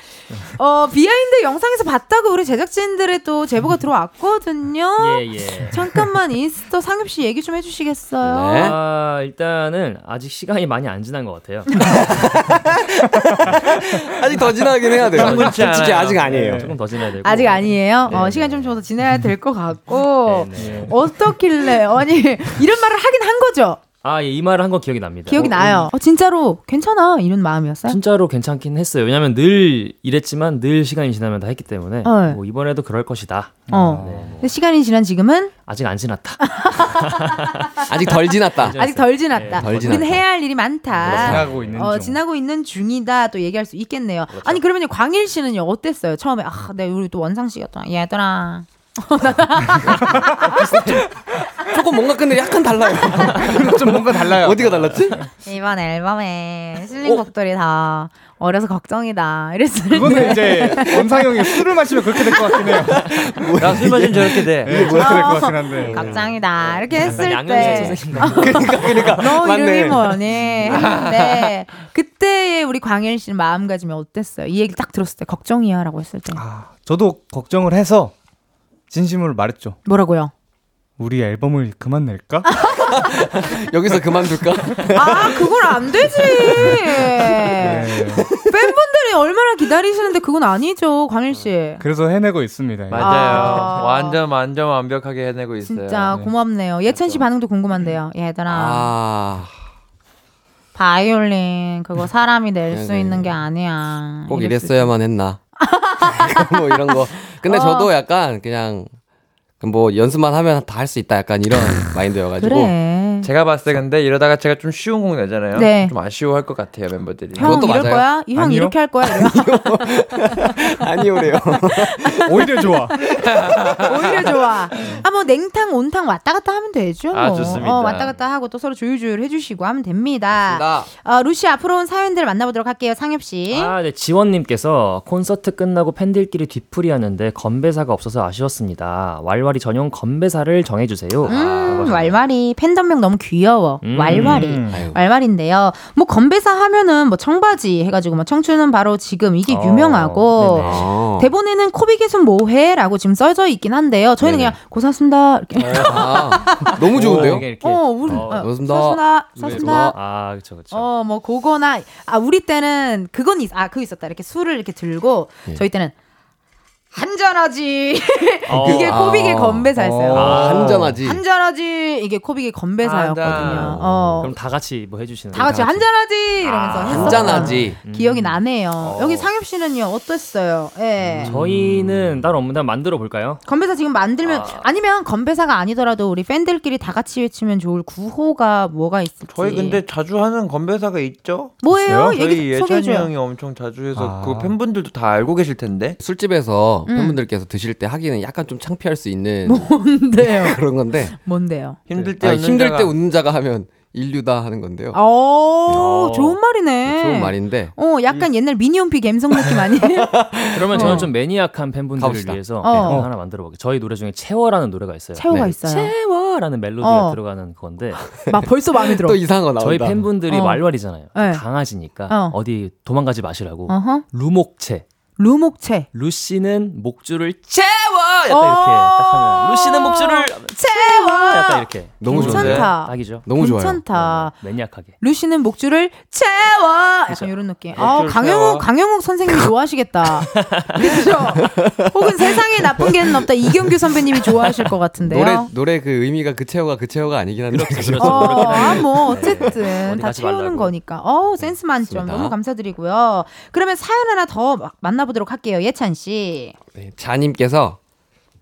어 비하인드 영상에서 봤다고 우리 제작진들의 또 제보가 들어왔거든요. 예, 예. 잠깐만 인스터 상엽 씨 얘기 좀 해주시겠어요? 네. 아, 일단은 아직 시간이 많이 안 지난 것 같아요. 아직 더 지나긴 해야 돼요. 솔직히. 아직 아니에요. 네, 조금 더 지나야 되고. 아직 아니에요. 네, 어, 네. 시간 좀더 지나야 될 것 같고 네, 네. 어떻길래 아니 이런 말을 하긴 한 거죠. 아, 예, 이 말을 한 건 기억이 납니다. 기억이 어, 나요. 어, 진짜로 괜찮아 이런 마음이었어요. 진짜로 괜찮긴 했어요. 왜냐면 늘 이랬지만 늘 시간이 지나면 다 했기 때문에 네. 뭐 이번에도 그럴 것이다. 어. 네, 뭐 근데 시간이 지난 지금은 아직 안 지났다. 아직 덜 지났다. 아직 덜 지났다. 네, 덜 우리는 지났다. 해야 할 일이 많다. 지나고 있는 어, 중. 지나고 있는 중이다 또 얘기할 수 있겠네요. 아니 그러면요 광일 씨는요 어땠어요? 처음에 아, 네 우리 또 원상 씨가 또 얘들아 조금 뭔가 근데 약간 달라요. 좀 뭔가 달라요. 어디가 달랐지? 이번 앨범에 실린 곡들이 다 어려서 걱정이다 이랬을 때 그거는 이제 원상형이 술을 마시면 그렇게 될 것 같긴 해요. 나 술 마시면 저렇게 돼 네, 그렇게 될 것 같긴 한데. 걱정이다 이렇게 했을 때 그러니까 그러니까 너 맞네. 이름이 뭐니 했는데 그때의 우리 광일 씨는 마음가짐이 어땠어요? 이 얘기 딱 들었을 때 걱정이야라고 했을 때 아, 저도 걱정을 해서 진심으로 말했죠. 뭐라고요? 우리 앨범을 그만 낼까? 여기서 그만둘까? 아 그건 안 되지. 네. 팬분들이 얼마나 기다리시는데 그건 아니죠, 광일 씨. 그래서 해내고 있습니다. 맞아요. 아. 완전 완전 완벽하게 해내고 있어요. 진짜 고맙네요. 예찬 씨 반응도 궁금한데요. 얘들아. 아, 바이올린 그거 사람이 낼 수. 있는 게 아니야. 꼭 이랬어야만 했나. 뭐 이런 거. 근데 어. 저도 약간 그냥 뭐 연습만 하면 다 할 수 있다 약간 이런 마인드여가지고. 그래. 제가 봤을 때 근데 이러다가 제가 좀 쉬운 곡 내잖아요. 네. 좀 아쉬워할 것 같아요 멤버들이. 형 그것도 이럴 맞아요. 거야? 이 형. 이렇게 할 거야? 아니오래요. 오히려 좋아. 오히려 좋아. 아 뭐 냉탕 온탕 왔다 갔다 하면 되죠. 아, 뭐. 좋습니다. 어, 왔다 갔다 하고 또 서로 조율조율 해주시고 하면 됩니다. 나 어, 루시 앞으로 온 사연들 만나보도록 할게요. 상엽 씨. 아, 네. 지원님께서 콘서트 끝나고 팬들끼리 뒤풀이 하는데 건배사가 없어서 아쉬웠습니다. 왈왈이 전용 건배사를 정해주세요. 음, 왈왈이 팬덤명 너무 귀여워. 음. 왈왈이. 아유. 왈왈인데요. 뭐 건배사 하면은 뭐 청바지 해가지고 뭐 청춘은 바로 지금 이게 어, 유명하고 네네. 어. 대본에는 코비 개선 뭐해라고 지금 써져 있긴 한데요. 저희는 네네. 그냥 고맙습니다 이렇게. 아, 너무 좋은데요? 이게 이렇게. 어, 우리 어, 어, 고맙습니다. 썼습니다. 네. 아, 그쵸, 그쵸. 어, 뭐 그거나 아 우리 때는 그건 있, 아 그거 있었다. 이렇게 술을 이렇게 들고 예. 저희 때는 한잔하지. 어. 이게 아. 코빅의 건배사였어요. 아, 한잔하지. 한잔하지 이게 코빅의 건배사였거든요. 한잔. 어. 그럼 다 같이 뭐 해주시는 다 같이 한잔하지 이러면서 아, 한잔하지. 기억이 나네요. 여기 상엽 씨는요 어땠어요? 예. 저희는 따로 없는데 한번 만들어 볼까요? 건배사 지금 만들면 아. 니면 건배사가 아니더라도 우리 팬들끼리 다 같이 외치면 좋을 구호가 뭐가 있을지. 저희 근데 자주 하는 건배사가 있죠? 뭐예요? 저희 얘기 예찬이 소개해줘요. 형이 엄청 자주 해서 아. 그 팬분들도 다 알고 계실 텐데. 술집에서 음. 팬분들께서 드실 때 하기는 약간 좀 창피할 수 있는 뭔데요? 그런 건데 뭔데요? 힘들 때 아, 웃는 힘들 자가 때 웃는 자가 하면 인류다 하는 건데요. 오, 어. 좋은 말이네. 좋은 말인데 어, 약간 옛날 미니홈피 감성 느낌 아니에요? 그러면 어. 저는 좀 매니악한 팬분들을 가봅시다. 위해서 어. 네, 하나 만들어 볼게요. 저희 노래 중에 채워라는 노래가 있어요. 채워가 네. 있어요. 채워라는 멜로디가 어. 들어가는 건데 막 벌써 마음에 들어. 또 이상한 거 나온다. 저희 팬분들이 어. 왈왈이잖아요. 네. 강아지니까 어. 어. 디 도망가지 마시라고 어허. 루목채 루목채. 루씨는 목줄을 채워 약간 어. 이렇게 딱 하면 루씨는 목줄을 채워. 약간 이렇게 너무 좋은데? 괜찮다. 딱이죠. 너무 좋아요. 괜찮다. 네, 매니악하게. 루시는 목줄을 채워. 약간 그죠. 이런 느낌. 아. 강영욱 강영욱 선생님이 좋아하시겠다. 그렇죠. 혹은 세상에 나쁜 개는 없다. 이경규 선배님이 좋아하실 것 같은데요. 노래 노래 그 의미가 그 채워가 그 채워가 아니긴 한데 그렇죠. 어, 그렇긴 아. 뭐, 어쨌든 어디 다 채우는 말라고. 거니까. 어 센스 만점. 너무 감사드리고요. 그러면 사연 하나 더 마- 만나보도록 할게요. 예찬 씨. 네, 자님께서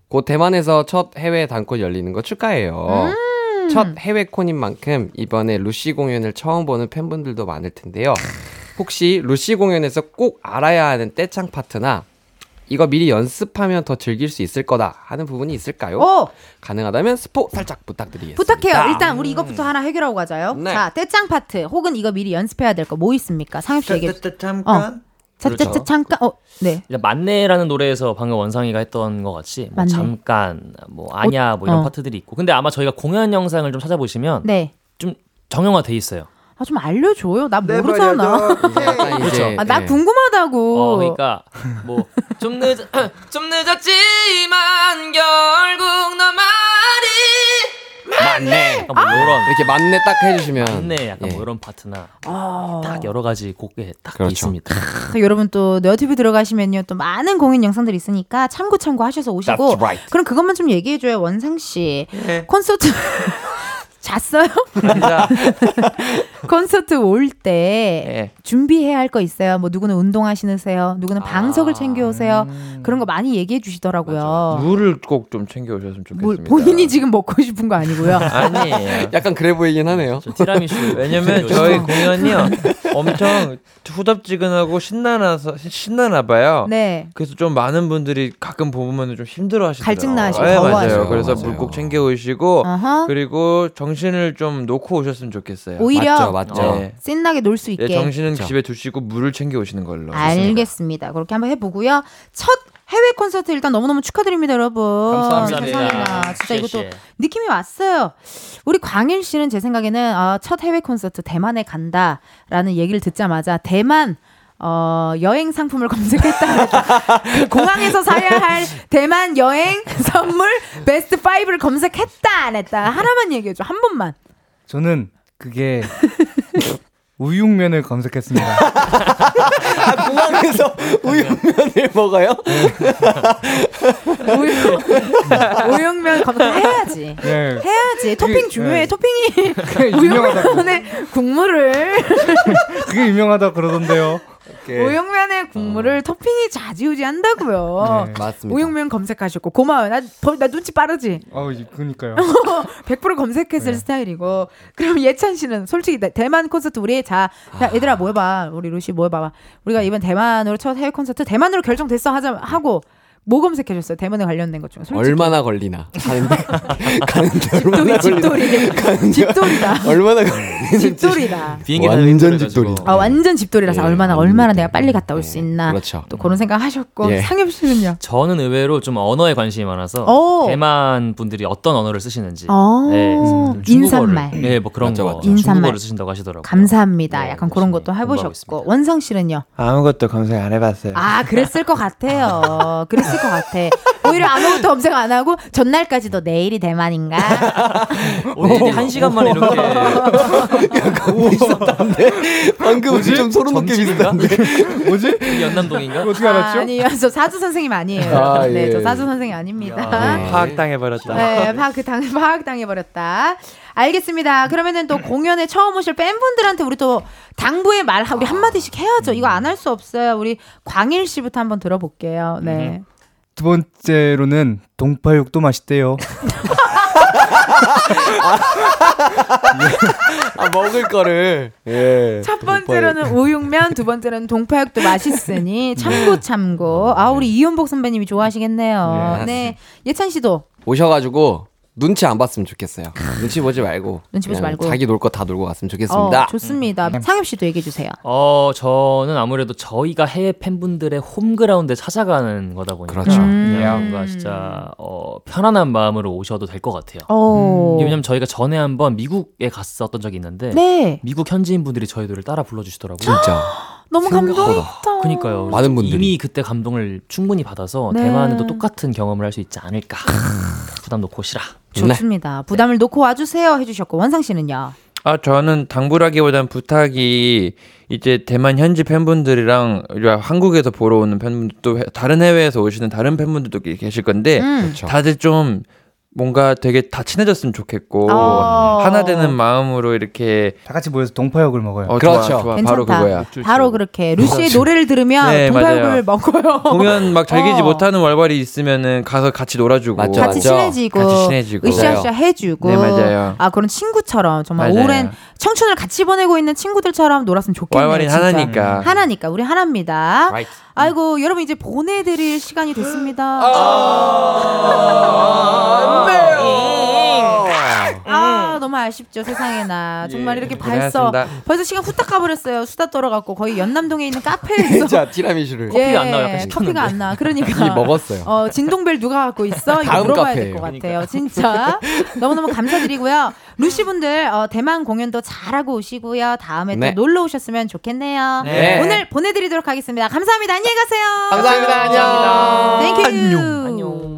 곧 대만에서 첫 해외 단콘 열리는 거 축하해요. 음. 첫 해외 콘인 만큼 이번에 루시 공연을 처음 보는 팬분들도 많을 텐데요. 혹시 루시 공연에서 꼭 알아야 하는 떼창 파트나 이거 미리 연습하면 더 즐길 수 있을 거다 하는 부분이 있을까요? 오! 가능하다면 스포 살짝 부탁드리겠습니다. 부탁해요. 일단 우리 이것부터 하나 해결하고 가자요. 네. 자, 떼짱 파트. 혹은 이거 미리 연습해야 될 거 뭐 있습니까? 상엽 씨 얘기해 주세요. 잠깐. 자, 자, 자, 그렇죠. 잠깐. 어, 네. 만내라는 노래에서 방금 원상이가 했던 것 같이 뭐. 잠깐 뭐 아냐 뭐 이런 어. 파트들이 있고 근데 아마 저희가 공연 영상을 좀 찾아보시면 네. 좀 정형화 돼 있어요. 아, 좀 알려줘요. 나 네, 모르잖아. 이제 약간 이제 아, 나 네. 궁금하다고. 어, 그러니까 뭐 좀 늦, 좀 늦었지만 결국 너 말이 맞네. 약간 뭐 이런 이렇게 맞네 딱 해주시면 맞네 약간 예. 뭐 이런 파트나 아. 딱 여러 가지 곡에 딱 그렇죠. 있습니다. 자, 여러분 또 너튜브 들어가시면요 또 많은 공연 영상들이 있으니까 참고 참고 하셔서 오시고 right. 그럼 그것만 좀 얘기해줘요 원상 씨 예. 콘서트 잤어요? 자, 콘서트 올때 예. 준비해야 할 거 있어요. 뭐 누구는 운동화 신으세요, 누구는 방석을 챙겨 오세요. 그런 거 많이 얘기해 주시더라고요. 물을 꼭 좀 챙겨 오셨으면 뭘 좋겠습니다. 본인이 지금 먹고 싶은 거 아니고요. 아니에요. 약간 그래 보이긴 하네요. 저 티라미슈 왜냐면 저희 공연이요 엄청 후덥지근하고 신나나서 신나나 봐요. 네. 그래서 좀 많은 분들이 가끔 보면 좀 힘들어하시더라고요. 갈증나시고 네, 더워하시고. 맞아요. 그래서. 물 꼭 챙겨 오시고 어허. 그리고 정신 을 좀 놓고 오셨으면 좋겠어요. 오히려 맞죠, 맞죠. 네. 신나게 놀 수 있게. 예, 정신은 그렇죠. 집에 두시고 물을 챙겨 오시는 걸로. 알겠습니다. 그렇게 한번 해보고요. 첫 해외 콘서트 일단 너무너무 축하드립니다, 여러분. 감사합니다. 감사합니다. 진짜 이것도. 느낌이 왔어요. 우리 광일 씨는 제 생각에는 아, 첫 해외 콘서트 대만에 간다라는 얘기를 듣자마자 대만 어, 여행 상품을 검색했다. 그 공항에서 사야 할 대만 여행 선물 베스트 5를 검색했다 안 했다. 하나만 얘기해 줘. 한 번만. 저는 그게 우육면을 검색했습니다. 아, 공항에서 우육면을 먹어요? 우육, 우육면 검색해야지. 네. 해야지. 토핑 중요해. 네. 토핑이. 우육면에 국물을 그게 유명하다 그러던데요. 우육면에 국물을 토핑이 좌지우지 한다고요. 네. 맞습니다. 우육면 검색하셨고 고마워요. 나, 더- 나 눈치 빠르지. 어, 그니까요. 100% 검색했을 네. 스타일이고. 그럼 예찬 씨는 솔직히 나- 대만 콘서트 우리 자, 야, 얘들아 뭐 해봐. 우리 루시 뭐 해봐. 우리가 이번 대만으로 첫 해외 콘서트 대만으로 결정됐어 하자 하고 뭐 검색해줬어요? 대만에 관련된 것 중에. 솔직히. 얼마나 걸리나 가는데 가는데 얼마나 집돌이, 걸리나 집돌이다. 얼마나 걸리는지 집돌이다. 비행기 완전 집돌이. 아 완전 집돌이라서 예, 얼마나 얼마나. 내가 빨리 갔다 올수 있나. 그렇죠. 또 그런 생각 하셨고 예. 상엽 씨는요? 저는 의외로 좀 언어에 관심이 많아서 오. 대만 분들이 어떤 언어를 쓰시는지 어. 네, 좀 중국어를- 인사말. 네, 뭐 그런 맞죠, 거 맞죠. 인사말. 중국어를 쓰신다고 하시더라고요. 감사합니다. 네, 약간 그런 것도 해보셨고. 원성 씨는요? 아무것도 검색 안 해봤어요. 아 그랬을 것 같아요. 그랬을 것 같아. 오히려 아무것도 검색 안 하고 전날까지도 내일이 대만인가? 어떻게 한 시간 만에 이렇게 방금 좀 소름 돋게 비슷한데 뭐지? 연남동인가? 어떻게 알았죠? 아, 아니요, 저 사주 선생님 아니에요. 아, 네, 예. 저 사주 선생님 아닙니다. 네. 파악당해버렸다. 네, 파악 그 당, 파악당해 버렸다. 알겠습니다. 그러면은 또 공연에 처음 오실 팬분들한테 우리 또 당부의 말 우리 한 마디씩 해야죠. 이거 안 할 수 없어요. 우리 광일 씨부터 한번 들어볼게요. 네. 두 번째로는 동파육도 맛있대요. 아 먹을 거를 예 첫 번째로는 우육면, 두 번째로는 동파육도 맛있으니 참고 참고. 아 우리 이윤복 선배님이 좋아하시겠네요. 네. 네, 예찬 씨도 오셔가지고 눈치 안 봤으면 좋겠어요. 눈치 보지 말고 눈치 보지 말고. 자기 놀 거 다 놀고 갔으면 좋겠습니다. 어, 좋습니다. 상엽 씨도 얘기해 주세요. 어, 저는 아무래도 저희가 해외 팬분들의 홈그라운드에 찾아가는 거다 보니까 그렇죠. 음. 뭔가 진짜 어, 편안한 마음으로 오셔도 될 것 같아요. 어. 왜냐면 저희가 전에 한번 미국에 갔었던 적이 있는데 네. 미국 현지인 분들이 저희 노래를 따라 불러주시더라고요. 진짜 너무. 감동이다. 그니까요. 많은 분들이. 이미 그때 감동을 충분히 받아서 네. 대만에도 똑같은 경험을 할 수 있지 않을까. 부담 놓고 오시라. 좋습니다. 부담을 놓고 와주세요 해주셨고 원상 씨는요. 아 저는 당부라기보단 부탁이 이제 대만 현지 팬분들이랑 우리가 한국에서 보러 오는 팬분들 또 해- 다른 해외에서 오시는 다른 팬분들도 계- 계실 건데 음. 그렇죠. 다들 좀 뭔가 되게 다 친해졌으면 좋겠고 어. 하나 되는 마음으로 이렇게 다 같이 모여서 동파육을 먹어요. 어, 그렇죠. 좋아, 좋아. 괜찮다. 바로 그거야. 바로 그렇게 루시의 노래를 들으면 네, 동파육을 맞아요. 먹어요. 공연 막 즐기지 어. 못하는 월월이 있으면은 가서 같이 놀아주고 맞죠, 같이 맞죠. 친해지고, 같이 친해지고. 으쌰으쌰 해주고 네, 맞아요. 아 그런 친구처럼 정말 맞아요. 오랜 청춘을 같이 보내고 있는 친구들처럼 놀았으면 좋겠네요. 진짜. 하나니까. 하나니까 우리 하나입니다. Right. 아이고 여러분 이제 보내드릴 시간이 됐습니다. 아 너무 아쉽죠 세상에나 정말 이렇게 벌써 고생하셨습니다. 벌써 시간 후딱 가버렸어요 수다 떨어갖고 거의 연남동에 있는 카페에서 진짜 티라미슈를 커피가 안 나와, 약간 예, 커피가 안 나. 그러니까 이미 먹었어요. 어, 진동벨 누가 갖고 있어? 이거 다음 물어봐야 될. 것 같아요. 진짜 너무너무 감사드리고요. 루시 분들 어, 대만 공연도 잘하고 오시고요. 다음에 네. 또 놀러 오셨으면 좋겠네요. 네. 오늘 보내드리도록 하겠습니다. 감사합니다. 안녕히 가세요. 감사합니다. 안녕. Thank you. 안녕.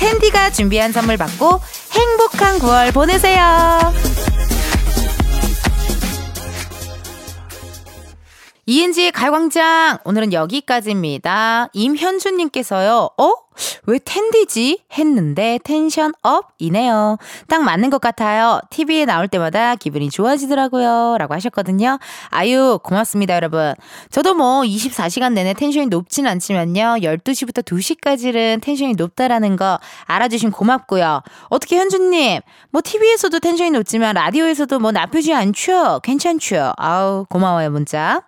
텐디가 준비한 선물 받고 행복한 9월 보내세요. 이은지의 가요광장 오늘은 여기까지입니다. 임현주님께서요. 어? 왜 텐디지? 했는데 텐션 업이네요. 딱 맞는 것 같아요. TV에 나올 때마다 기분이 좋아지더라고요. 라고 하셨거든요. 아유 고맙습니다 여러분. 저도 뭐 24시간 내내 텐션이 높진 않지만요. 12시부터 2시까지는 텐션이 높다라는 거 알아주신 고맙고요. 어떻게 현주님 뭐 TV에서도 tension이 높지만 라디오에서도 뭐 나쁘지 않죠? 괜찮죠? 아우 고마워요 문자.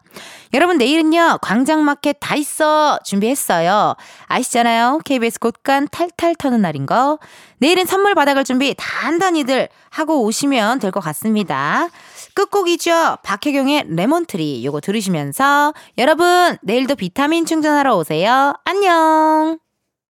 여러분 내일은요 광장마켓 다 있어 준비했어요 아시잖아요 KBS 곳간 탈탈 터는 날인 거. 내일은 선물 받아갈 준비 단단히들 하고 오시면 될 것 같습니다. 끝곡이죠. 박혜경의 레몬트리 요거 들으시면서 여러분 내일도 비타민 충전하러 오세요. 안녕